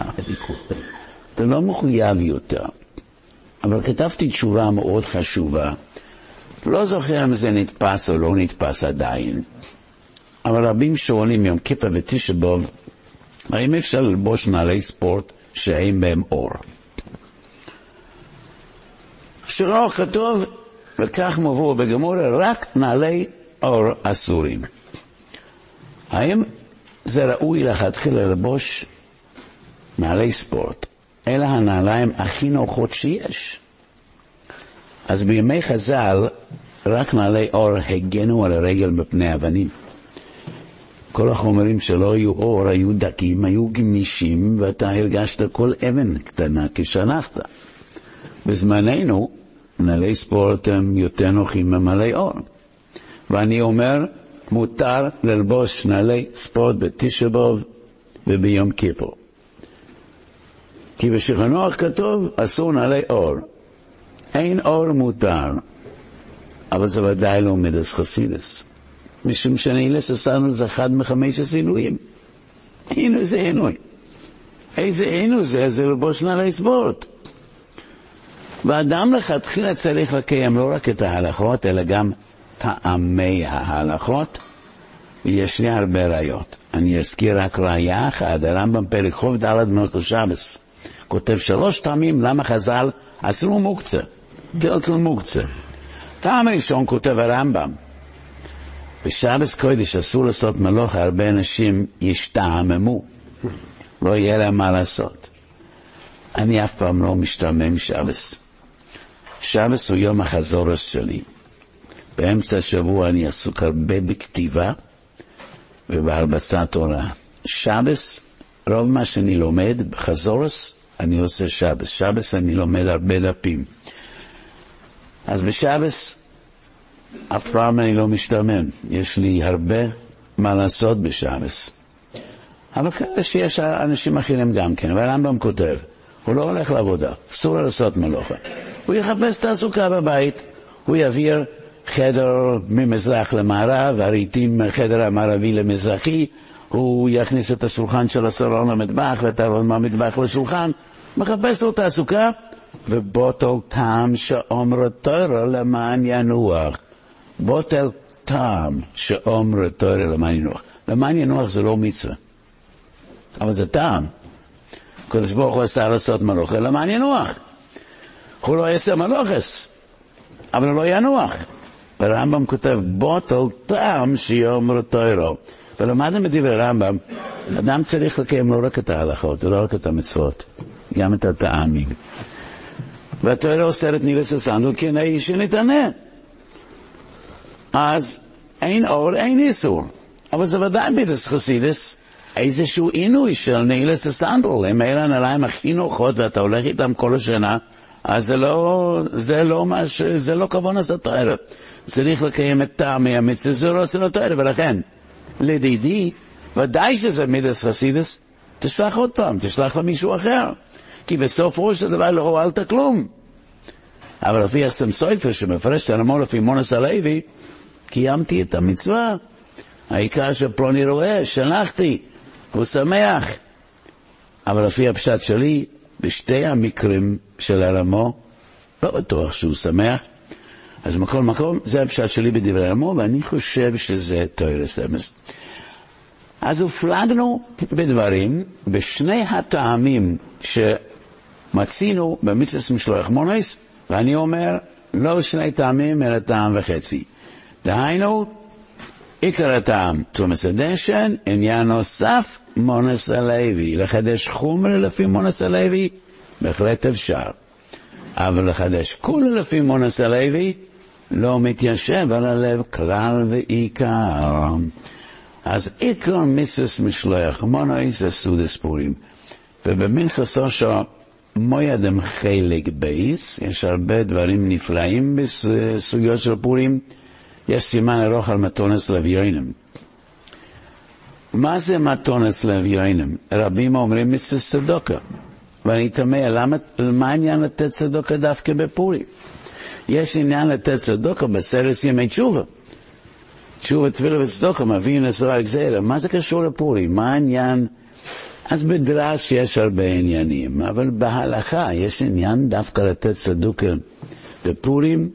אתה לא מחויב יותר. אבל כתבתי תשובה מאוד חשובה. לא זוכר אם זה נתפס או לא נתפס עדיין. אבל רבים שואלים יום כיפה ותשבוב, האם אפשר ללבוש נעלי ספורט שאין בהם אור? שרו כתוב, וכך מבוא בגמורה, רק נעלי אור אסורים. האם זה ראוי לכתחילה ללבוש נעלי ספורט? אלה הנעליים הכי נוחות שיש. אז בימי חז"ל רק נעלי אור הגנו על הרגל מפני אבנים. כל החומרים שלא היו אור היו דקים, היו גמישים, ואתה הרגשת כל אבן קטנה כשלחת. בזמננו, נעלי ספורט הם יותר נוחים ממלאי אור. ואני אומר, מותר ללבוש נעלי ספורט בתשבוב וביום כיפור. כי בשולחנוך כתוב, אסור נעלי אור. אין אור מותר, אבל זה ודאי לא מידס חסידס. משום שנילס עשינו זה אחד מחמש עינויים. הנה זה עינוי. איזה עינוי זה? זה ללבוש נעלי ספורט. ואדם לכתחילה צריך לקיים לא רק את ההלכות, אלא גם טעמי ההלכות, ויש לי הרבה ראיות. אני אזכיר רק ראיה אחת, הרמב"ם פרק חוב ד' מלכו שבס. כותב שלוש טעמים למה חז"ל אסרו מוקצה, דלתל מוקצה. טעם ראשון כותב הרמב"ם, בשבס קודש אסור לעשות מלוכה, הרבה אנשים ישתעממו, לא יהיה להם מה לעשות. אני אף פעם לא משתעמם שבס. שבס הוא יום החזורס שלי. באמצע השבוע אני עסוק הרבה בכתיבה ובהרבצת תורה. שבס, רוב מה שאני לומד בחזורס, אני עושה שבס. שבס אני לומד הרבה דפים. אז בשבס אף פעם אני לא משתעמם. יש לי הרבה מה לעשות בשבס. אבל כאלה שיש אנשים אחרים גם כן, והרמב"ם כותב, הוא לא הולך לעבודה, אסור לו לעשות מלוכה. הוא יחפש תעסוקה בבית, הוא יעביר חדר ממזרח למערב, הרהיטים מהחדר המערבי למזרחי, הוא יכניס את השולחן של הסלון למטבח ואת הארון מהמטבח לשולחן, מחפש לו תעסוקה, ובוטל טעם שאומר תורה למען ינוח. בוטל טעם שאומר תורה למען ינוח. למען ינוח זה לא מצווה, אבל זה טעם. הקדוש ברוך הוא עשה לעשות מלוכה למען ינוח. הוא לא יעשה מלוכס, אבל הוא לא ינוח. הרמב"ם כותב, בוטל טעם שיאמר תוירו. ולמדנו מדברי הרמב"ם, אדם צריך לקיים לא רק את ההלכות, ולא רק את המצוות, גם את הטעמים. והתוירו אוסרת נילס הסנדל כי האיש שנתענה. אז אין אור, אין איסור. אבל זה ודאי מידס חסידס, איזשהו עינוי של נילס הסנדל. הם אלה הנעליים הכי נוחות ואתה הולך איתם כל השנה, אז זה לא, זה לא מה ש... זה לא כבון לעשות תואר. צריך לקיים את טעמי המצווה, זה לא רוצה לתואר, ולכן, לדידי, ודאי שזה מידס חסידס, תשלח עוד פעם, תשלח למישהו אחר. כי בסופו של דבר לא הועלת כלום. אבל לפי אסם סויפר שמפרש את הנמור לפי מונס הלוי, קיימתי את המצווה. העיקר שפלוני רואה, שלחתי, הוא שמח. אבל לפי הפשט שלי, בשתי המקרים של הרמו, לא בטוח שהוא שמח. אז מכל מקום, זה הפשט שלי בדברי הרמו, ואני חושב שזה טוירס אמס. אז הופלגנו בדברים, בשני הטעמים שמצינו במצווה משלוח מונס, ואני אומר, לא שני טעמים, אלא טעם וחצי. דהיינו, עיקר הטעם, תומס הדשן, עניין נוסף, מונס הלוי. לחדש חומר לפי מונס הלוי, בהחלט אפשר. אבל לחדש כולה לפי מנות הלוי, לא מתיישב על הלב כלל ועיקר. אז עיקר מצוות משלוח מנות זה סעודת פורים. ובמנחת אשר מועדים חלק ב', יש הרבה דברים נפלאים בסוגיות של פורים. יש סימן ארוך על מתנות לאביונים. מה זה מתנות לאביונים? רבים אומרים מצווה צדקה. ואני תמה, למה, מה העניין לתת צדוקה דווקא בפורים? יש עניין לתת צדוקה בסרס ימי תשובה. תשובה, תפילה וצדוקה מביאים לסורה הגזירה. מה זה קשור לפורים? מה העניין? אז בדרש יש הרבה עניינים, אבל בהלכה יש עניין דווקא לתת צדוקה בפורים,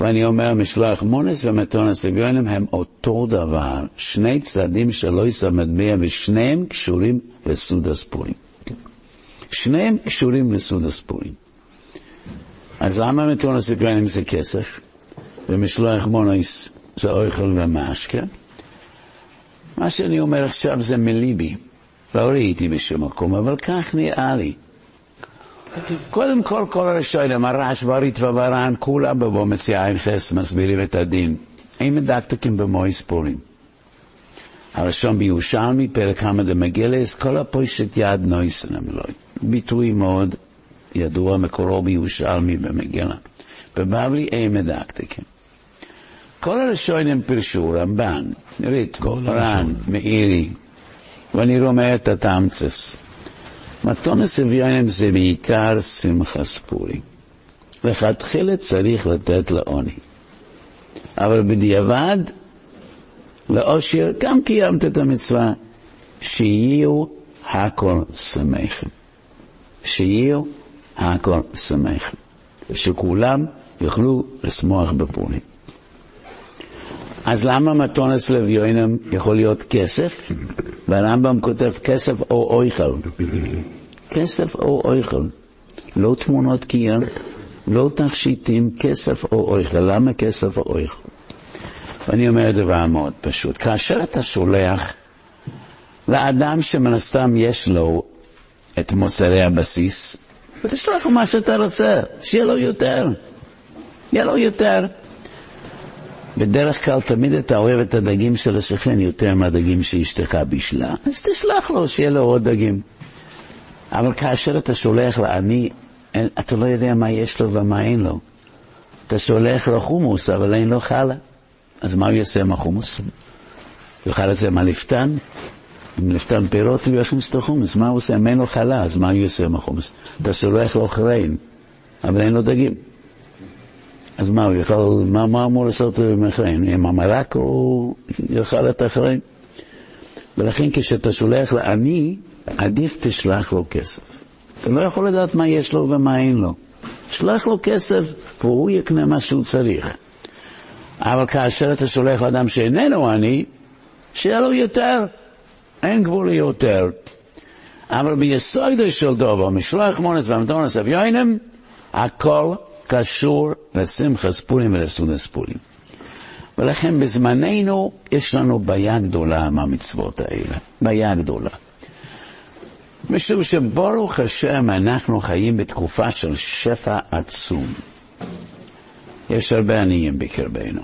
ואני אומר, משלוח מונס ומתונס אביונים הם אותו דבר, שני צדדים שלא יישא מטבע, ושניהם קשורים לסוד הספורים. שניהם קשורים לסוד הספורים. אז למה מתונס אביונים זה כסף, ומשלוח מונס זה אוכל ומשקה? מה שאני אומר עכשיו זה מליבי. לא ראיתי בשום מקום, אבל כך נראה לי. קודם כל, כל הראשונים, הרעש והריטב"א והר"ן, כולם בבומץ יין חס מסבירים את הדין. אין מדקדקים במוי ספורים. הראשון בירושלמי, פרק כמה דמגלס, כל הפושט יד נויסן המלוי. ביטוי מאוד ידוע, מקורו בירושלמי במגילה. בבבלי אין מדקדקים. כל הראשונים פירשו, רמב"ן, ריטבו, רן, מאירי, ואני רומא את התמצס. מתונס אביונים זה בעיקר שמחה ספורי. לכתחילה צריך לתת לעוני. אבל בדיעבד, לאושר, גם קיימת את המצווה, שיהיו הכל שמחים. שיהיו הכל שמחים. שכולם יוכלו לשמוח בפורים. אז למה מתונס לביונם יכול להיות כסף? והרמב"ם כותב כסף או אויכל. כסף או אויכל. לא תמונות קיר, לא תכשיטים, כסף או אויכל. למה כסף או אויכל? ואני אומר דבר מאוד פשוט. כאשר אתה שולח לאדם שמן הסתם יש לו את מוצרי הבסיס, ותשלח לו מה שאתה רוצה, שיהיה לו יותר. יהיה לו יותר. בדרך כלל תמיד אתה אוהב את הדגים של השכן יותר מהדגים שאשתך בישלה, אז תשלח לו שיהיה לו עוד דגים. אבל כאשר אתה שולח לעני, אתה לא יודע מה יש לו ומה אין לו. אתה שולח לו חומוס, אבל אין לו חלה. אז מה הוא יעשה עם החומוס? הוא יאכל את זה מהלפתן? עם לפתן פירות הוא יכניס את החומוס. מה הוא עושה? אם אין לו חלה, אז מה הוא יעשה עם החומוס? אתה שולח לו חריין, אבל אין לו דגים. אז מה, הוא יאכל, מה, מה אמור לעשות עם החריין? עם המרק הוא יאכל את החריין? ולכן כשאתה שולח לעני, עדיף תשלח לו כסף. אתה לא יכול לדעת מה יש לו ומה אין לו. שלח לו כסף והוא יקנה מה שהוא צריך. אבל כאשר אתה שולח לאדם שאיננו עני, שיהיה לו יותר. אין גבול ליותר. אבל ביסודו של דובו, משלוח מונס ומתונס אביונים, הכל קשור לשמחס פורים ולסודס פורים. ולכן בזמננו יש לנו בעיה גדולה עם המצוות האלה, בעיה גדולה. משום שברוך השם אנחנו חיים בתקופה של שפע עצום. יש הרבה עניים בקרבנו.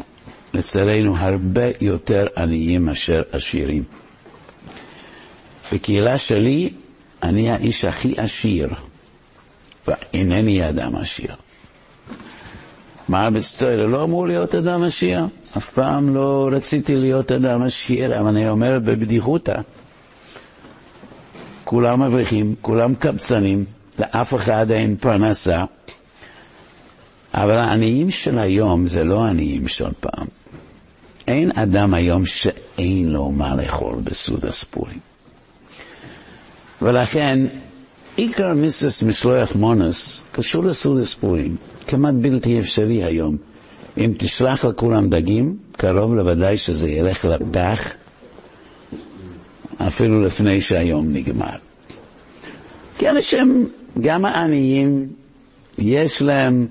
לצערנו הרבה יותר עניים מאשר עשירים. בקהילה שלי אני האיש הכי עשיר, ואינני אדם עשיר. מה בסטוילה לא אמור להיות אדם עשיר? אף פעם לא רציתי להיות אדם עשיר, אבל אני אומר בבדיחותא. כולם אברכים, כולם קבצנים, לאף אחד אין פרנסה. אבל העניים של היום זה לא העניים של פעם. אין אדם היום שאין לו מה לאכול בסעוד הספורים. ולכן, עיקר מיסס משלוח מונס קשור לסעוד הספורים. כמעט בלתי אפשרי היום. אם תשלח לכולם דגים, קרוב לוודאי שזה ילך לפח אפילו לפני שהיום נגמר. כי אנשים, גם העניים, יש להם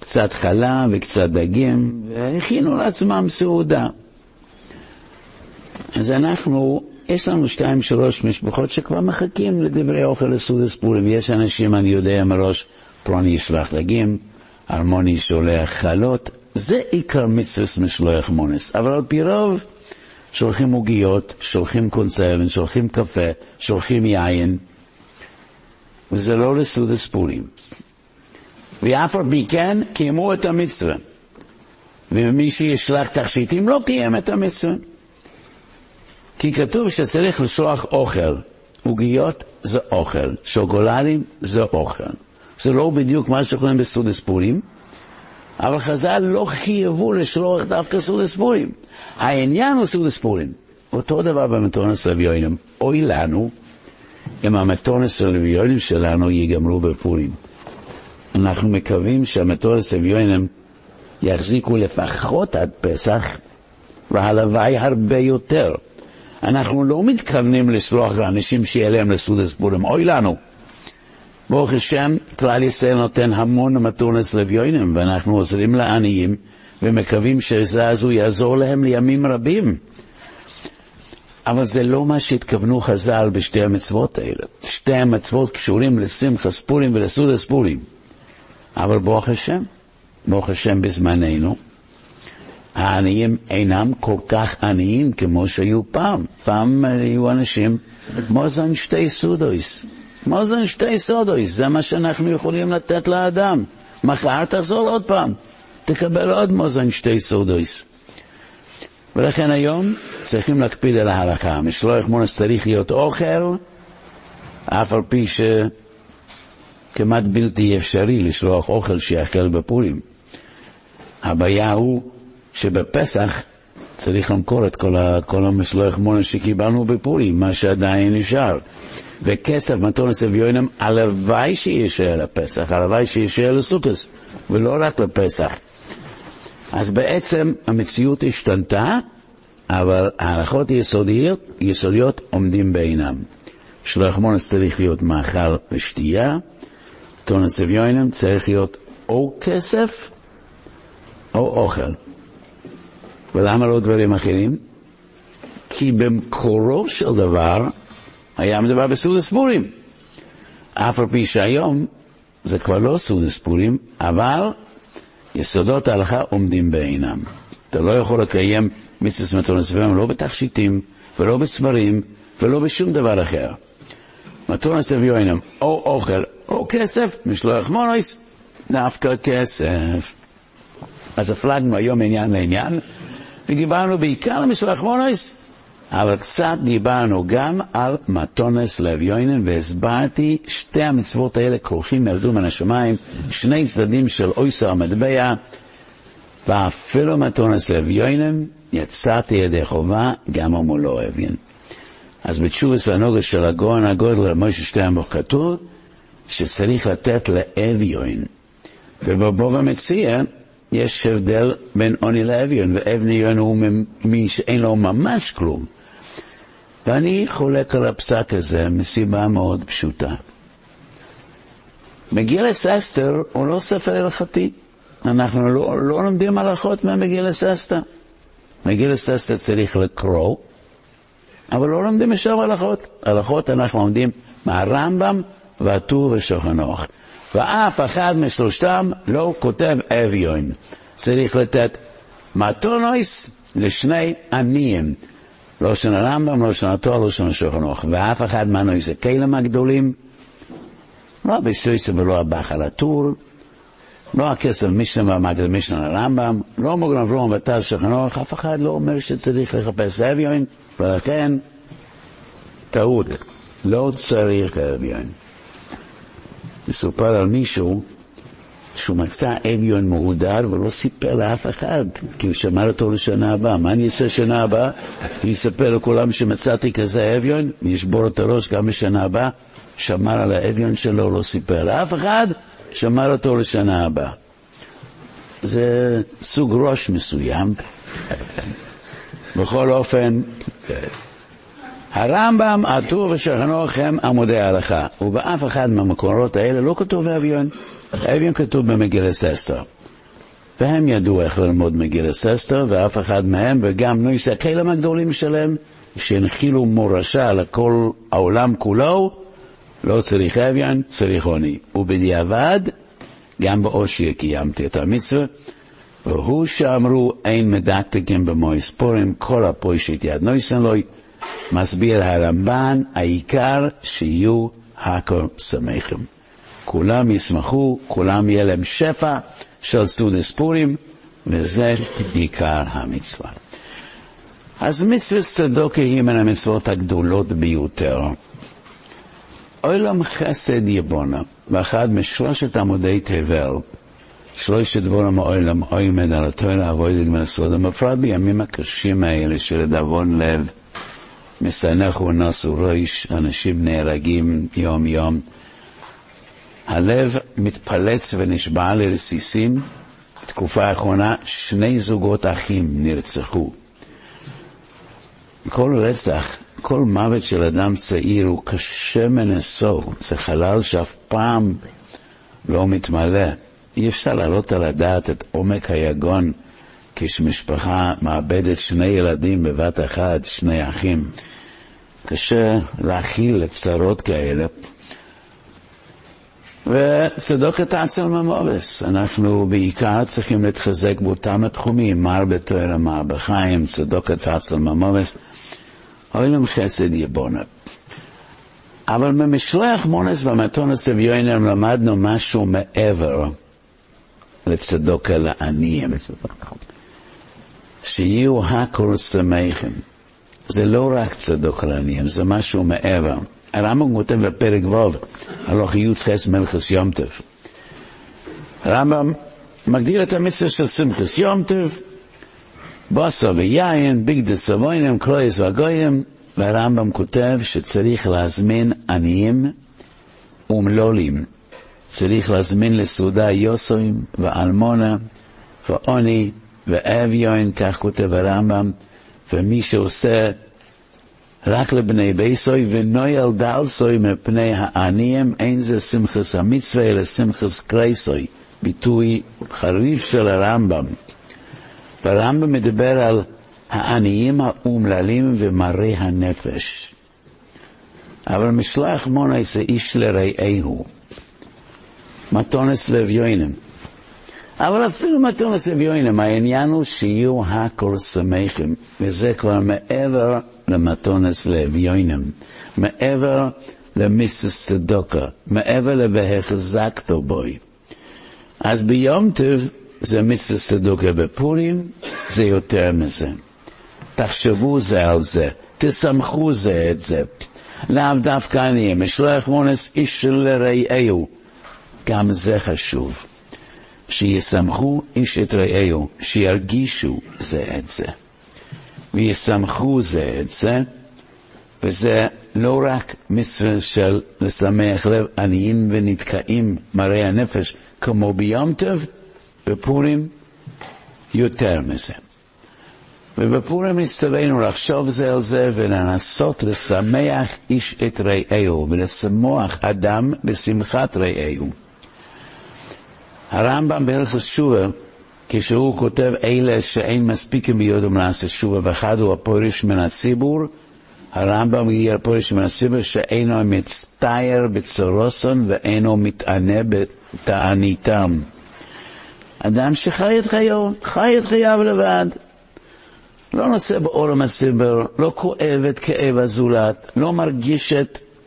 קצת חלה וקצת דגים, והכינו לעצמם סעודה. אז אנחנו, יש לנו שתיים שלוש משפחות שכבר מחכים לדברי אוכל לסעודת פורים. יש אנשים, אני יודע מראש, פרוני ישלח דגים, הרמוני שולח חלות, זה עיקר מצווה משלוח מונס. אבל על פי רוב, שולחים עוגיות, שולחים קונסרבן, שולחים קפה, שולחים יין, וזה לא לסעודת פורים. ואף על פי כן קיימו את המצווה. ומי שישלח תכשיטים לא קיים את המצווה. כי כתוב שצריך לשלוח אוכל. עוגיות זה אוכל, שוקולדים זה אוכל. זה לא בדיוק מה שאוכלים בסעודת פורים, אבל חז"ל לא חייבו לשלוח דווקא סעודת פורים. העניין הוא סעודת פורים. אותו דבר במתונס לוויונים. אוי לנו אם המתונס לוויונים שלנו ייגמרו בפורים. אנחנו מקווים שהמתונס לוויונים יחזיקו לפחות עד פסח, והלוואי הרבה יותר. אנחנו לא מתכוונים לשלוח לאנשים שיהיה להם לסעודת פורים. אוי לנו. ברוך השם, כלל ישראל נותן המון מתונס לוויונים, ואנחנו עוזרים לעניים, ומקווים שזה הזו יעזור להם לימים רבים. אבל זה לא מה שהתכוונו חז"ל בשתי המצוות האלה. שתי המצוות קשורים לשמחה ספורים ולסעודה ספורים. אבל ברוך השם, ברוך השם בזמננו, העניים אינם כל כך עניים כמו שהיו פעם. פעם היו אנשים, מוזן שתי סודויס. מוזן שתי סודויס, זה מה שאנחנו יכולים לתת לאדם. מחר תחזור עוד פעם, תקבל עוד מוזן שתי סודויס. ולכן היום צריכים להקפיד על ההלכה. משלוח מונס צריך להיות אוכל, אף על פי שכמעט בלתי אפשרי לשלוח אוכל שיאכל בפורים. הבעיה הוא שבפסח צריך למכור את כל, ה, כל המשלוח מונס שקיבלנו בפורים, מה שעדיין נשאר. וכסף מתונס אביונם, הלוואי שישאר לפסח, הלוואי שישאר לסוכס, ולא רק לפסח. אז בעצם המציאות השתנתה, אבל ההלכות היסודיות, יסודיות עומדים בעינם. שלוח מונס צריך להיות מאכל ושתייה, תונס אביונם צריך להיות או כסף או אוכל. ולמה לא דברים אחרים? כי במקורו של דבר היה מדובר בסעודת פורים. אף על פי שהיום זה כבר לא סעודת פורים, אבל יסודות ההלכה עומדים בעינם. אתה לא יכול לקיים מצווה מתונס אביונם לא בתכשיטים ולא בסמרים ולא בשום דבר אחר. מתונס אביונם או אוכל או כסף, משלוח מונויס, דווקא כסף. אז הפלגנו היום עניין לעניין, ודיברנו בעיקר על משלוח מונויס, אבל קצת דיברנו גם על מתונס לאביונן, והסברתי, שתי המצוות האלה כרוכים ירדו מן השמיים, שני צדדים של אויסר המטבע, ואפילו מתונס לאביונן, יצאתי ידי חובה, גם אם הוא לא אביין. אז בתשובס והנוגה של הגאון הגודל, מוישה שטיינבוך כתוב, שצריך לתת לאביון. ובבוא המציע, יש הבדל בין עוני לאביון, ואביון הוא מי שאין לו ממש כלום. ואני חולק על הפסק הזה מסיבה מאוד פשוטה. מגילס אסתר הוא לא ספר הלכתי. אנחנו לא, לא לומדים הלכות ממגילס אסתר. מגילס אסתר צריך לקרוא, אבל לא לומדים משם הלכות. הלכות אנחנו לומדים מהרמב"ם והטור ושוכנוך. ואף אחד משלושתם לא כותב אביון. צריך לתת מתונויס לשני עניים. לא של הרמב"ם, לא של התואר, לא של השולחנוך. ואף אחד מהנויס הכלים הגדולים, לא בסויסה ולא הבחל הטור, לא הכסף משנה והמגד משנה לרמב"ם, לא מוגן אברום ותל שולחנוך, אף אחד לא אומר שצריך לחפש אביון, ולכן טעות, לא צריך אביון. מסופר על מישהו שהוא מצא אביון מהודר ולא סיפר לאף אחד, כי הוא שמר אותו לשנה הבאה. מה אני אעשה שנה הבאה? אני אספר לכולם שמצאתי כזה אביון, אני אשבור את הראש גם בשנה הבאה. שמר על האביון שלו, לא סיפר לאף אחד, שמר אותו לשנה הבאה. זה סוג ראש מסוים. בכל אופן, הרמב"ם, הטור ושכנוך הם עמודי ההלכה, ובאף אחד מהמקורות האלה לא כתוב אביון. אביון כתוב במגילת אסתר. והם ידעו איך ללמוד מגילת אסתר, ואף אחד מהם, וגם נויס הכלים הגדולים שלהם, שהנחילו מורשה לכל העולם כולו, לא צריך אביון, צריך עוני. ובדיעבד, גם באושיע קיימתי את המצווה, והוא שאמרו אין מדקדקים במויס פורים, כל הפוישית יד נויסן לוי, מסביר הרמב"ן, העיקר שיהיו הכל שמחים. כולם ישמחו, כולם יהיה להם שפע של סעודת פורים, וזה עיקר המצווה. אז מצווה צדוקה היא מן המצוות הגדולות ביותר. עולם חסד יבונה, באחד משלושת עמודי תבל, שלושת דבורם העולם עומד על התואר אבוידד מן הסודם, בפרט בימים הקשים האלה של לדאבון לב, מסנח ונשו ראש, אנשים נהרגים יום-יום. הלב מתפלץ ונשבע לרסיסים. בתקופה האחרונה שני זוגות אחים נרצחו. כל רצח, כל מוות של אדם צעיר הוא קשה מנשוא, זה חלל שאף פעם לא מתמלא. אי אפשר להעלות על הדעת את עומק היגון כשמשפחה מאבדת שני ילדים בבת אחת, שני אחים. קשה להכיל צרות כאלה. וצדוקת עצל ממובס. אנחנו בעיקר צריכים להתחזק באותם התחומים, מר בתואר, מר בחיים, צדוקת עצל ממובס. אוילם חסד יבונה. אבל במשלח מונס ומתונס אביונם למדנו משהו מעבר לצדוקה לעניים. שיהיו הכל שמחים. זה לא רק צדוק לעניים, זה משהו מעבר. הרמב"ם כותב בפרק ו', הלוך י"ח מלכס יום טוב. הרמב"ם מגדיר את המצווה של שמחס יום טוב, בוסו ויין, ביגדס סבוינם, קלויס והגויים, והרמב"ם כותב שצריך להזמין עניים ומלולים. צריך להזמין לסעודה יוסוים ואלמונה ועוני ואביון, כך כותב הרמב"ם, ומי שעושה רק לבני ביסוי ונויל דלסוי מפני העניים, אין זה שמחס המצווה אלא שמחס קרייסוי, ביטוי חריף של הרמב"ם. והרמב"ם מדבר על העניים האומללים ומרי הנפש. אבל משלח מוני זה איש לרעהו. מתונס לב יוינם. אבל אפילו מתונס לב יוינם, העניין הוא שיהיו הכל שמחים, וזה כבר מעבר למתונס לב יוינם, מעבר למיסס צדוקה, מעבר לבהחזקתו בוי. אז ביום טוב זה מיסס צדוקה בפורים, זה יותר מזה. תחשבו זה על זה, תסמכו זה את זה. לאו דווקא אני, משלח מונס איש של רעהו. גם זה חשוב. שיסמכו איש את רעהו, שירגישו זה את זה. ויסמכו זה את זה, וזה לא רק מצווה של לשמח לב עניים ונתקעים מראי הנפש, כמו ביום טוב, בפורים, יותר מזה. ובפורים נצטווינו לחשוב זה על זה ולנסות לשמח איש את רעהו ולשמוח אדם בשמחת רעהו. הרמב"ם בערך השובה, כשהוא כותב אלה שאין מספיקים ביודום לעשות שובה, ואחד הוא הפורש מן הציבור, הרמב"ם יהיה הפורש מן הציבור שאינו מצטייר בצורוסון ואינו מתענה בתעניתם. אדם שחי את חיו, חי את חייו לבד. לא נושא בעולם הציבור, לא כואב את כאב הזולת, לא מרגיש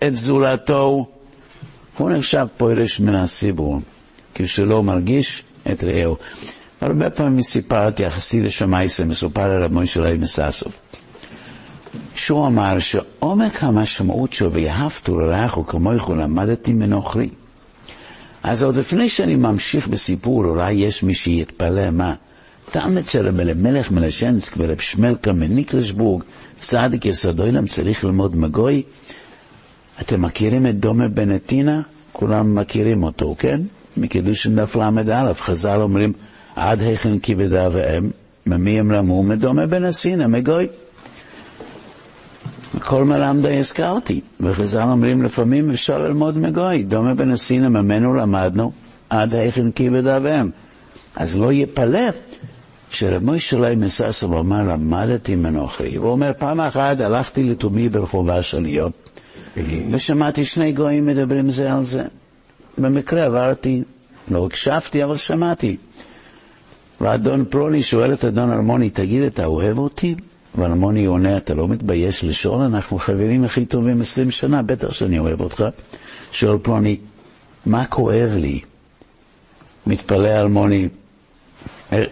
את זולתו, הוא נחשב פורש מן הציבור. כשלא מרגיש את רעהו. הרבה פעמים סיפרתי, יחסי לשמייסה, מסופר על רבי שלהם מססוב. שהוא אמר שעומק המשמעות שלו, ויהבתו לרעך וכמוך למדתי מנוכרי. אז עוד לפני שאני ממשיך בסיפור, אולי יש מי שיתפלא מה. תלמד של רבי מלך מלשנסק ורב שמלקה מניקלשבורג, צדיק יסודוילם צריך ללמוד מגוי. אתם מכירים את דומה בנטינה? כולם מכירים אותו, כן? מקידושין דף ל"א, חז"ל אומרים, עד היכן כיבדה ואם, ממי הם רמו? מדומה בן הסינא, מגוי. כל מלמדי הזכרתי, וחז"ל אומרים לפעמים אפשר ללמוד מגוי, דומה בן הסינא, ממנו למדנו, עד היכן כיבדה ואם. אז לא יפלא שרב מוישה לוי מססוב אמר, למדתי מנוכרי. הוא אומר, פעם אחת הלכתי לתומי ברחובה של יום, ושמעתי שני גויים מדברים זה על זה. במקרה עברתי, לא הקשבתי, אבל שמעתי. ואדון פרולי שואל את אדון הרמוני, תגיד, אתה אוהב אותי? והרמוני עונה, אתה לא מתבייש לשאול? אנחנו חברים הכי טובים עשרים שנה, בטח שאני אוהב אותך. שואל פלוני, מה כואב לי? מתפלא אלמוני, איך,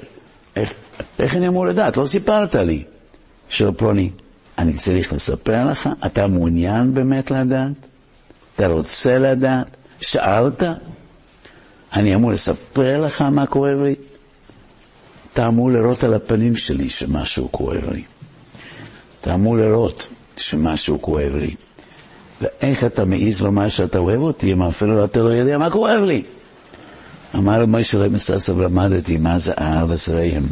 איך, איך אני אמור לדעת? לא סיפרת לי. שואל פלוני, אני צריך לספר לך? אתה מעוניין באמת לדעת? אתה רוצה לדעת? שאלת? אני אמור לספר לך מה כואב לי? אתה אמור לראות על הפנים שלי שמשהו כואב לי. אתה אמור לראות שמשהו כואב לי. ואיך אתה מעז לומר שאתה אוהב אותי, אם אפילו אתה לא יודע מה כואב לי? אמר רבי משה רבי מססוב, למדתי מה זה אהב עשריהם.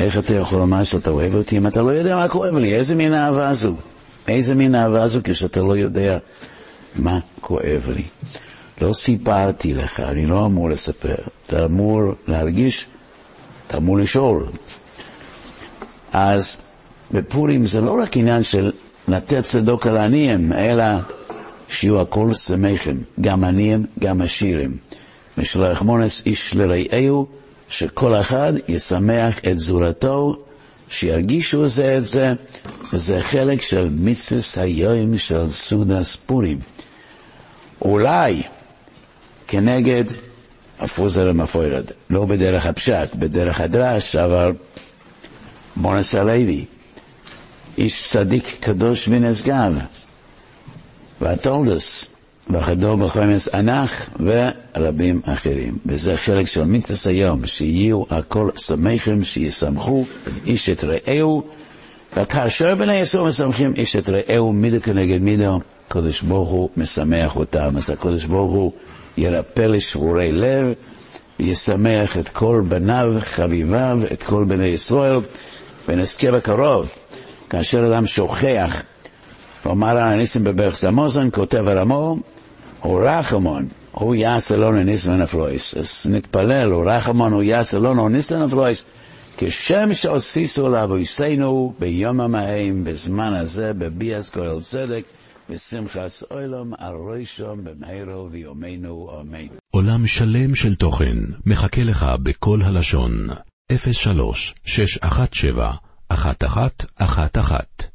איך אתה יכול לומר שאתה אוהב אותי אם אתה לא יודע מה כואב לי? איזה מין אהבה זו? איזה מין אהבה זו כשאתה לא יודע מה כואב לי? לא סיפרתי לך, אני לא אמור לספר. אתה אמור להרגיש, אתה אמור לשאול. אז בפורים זה לא רק עניין של לתת צדוק על העניים, אלא שיהיו הכל שמחים, גם עניים, גם עשירים. משלח מונס איש לרעהו, שכל אחד ישמח את זולתו, שירגישו זה את זה, וזה חלק של מצווה היום של סודס פורים. אולי כנגד הפוזר המפוירד, לא בדרך הפשט, בדרך הדרש, אבל מונס הלוי, איש צדיק קדוש ונשגב, והתולדס, וחדור בחומס ענך ורבים אחרים. וזה חלק של מצווה היום, שיהיו הכל שמחים, שישמחו איש את רעהו, וכאשר בני ישראל משמחים איש את רעהו, מידו כנגד מידו, הקדוש ברוך הוא משמח אותם. אז הקדוש ברוך הוא ירפא לשבורי לב, וישמח את כל בניו, חביביו, את כל בני ישראל, ונזכה בקרוב, כאשר אדם שוכח, ואומר על הניסים בברך סמוזון, כותב על עמו, הוא רחמון, הוא יעשה לנו ניס ונפלויס. אז נתפלל, הוא רחמון, הוא יעשה לנו ניס ונפלויס. כשם שעושיסו לאבויסנו ביום המהם, בזמן הזה, בביאס כל צדק, בשמחס אוילום על ראשום במהרו ויומנו אמן. עולם שלם של תוכן מחכה לך בכל הלשון, 03 617 1111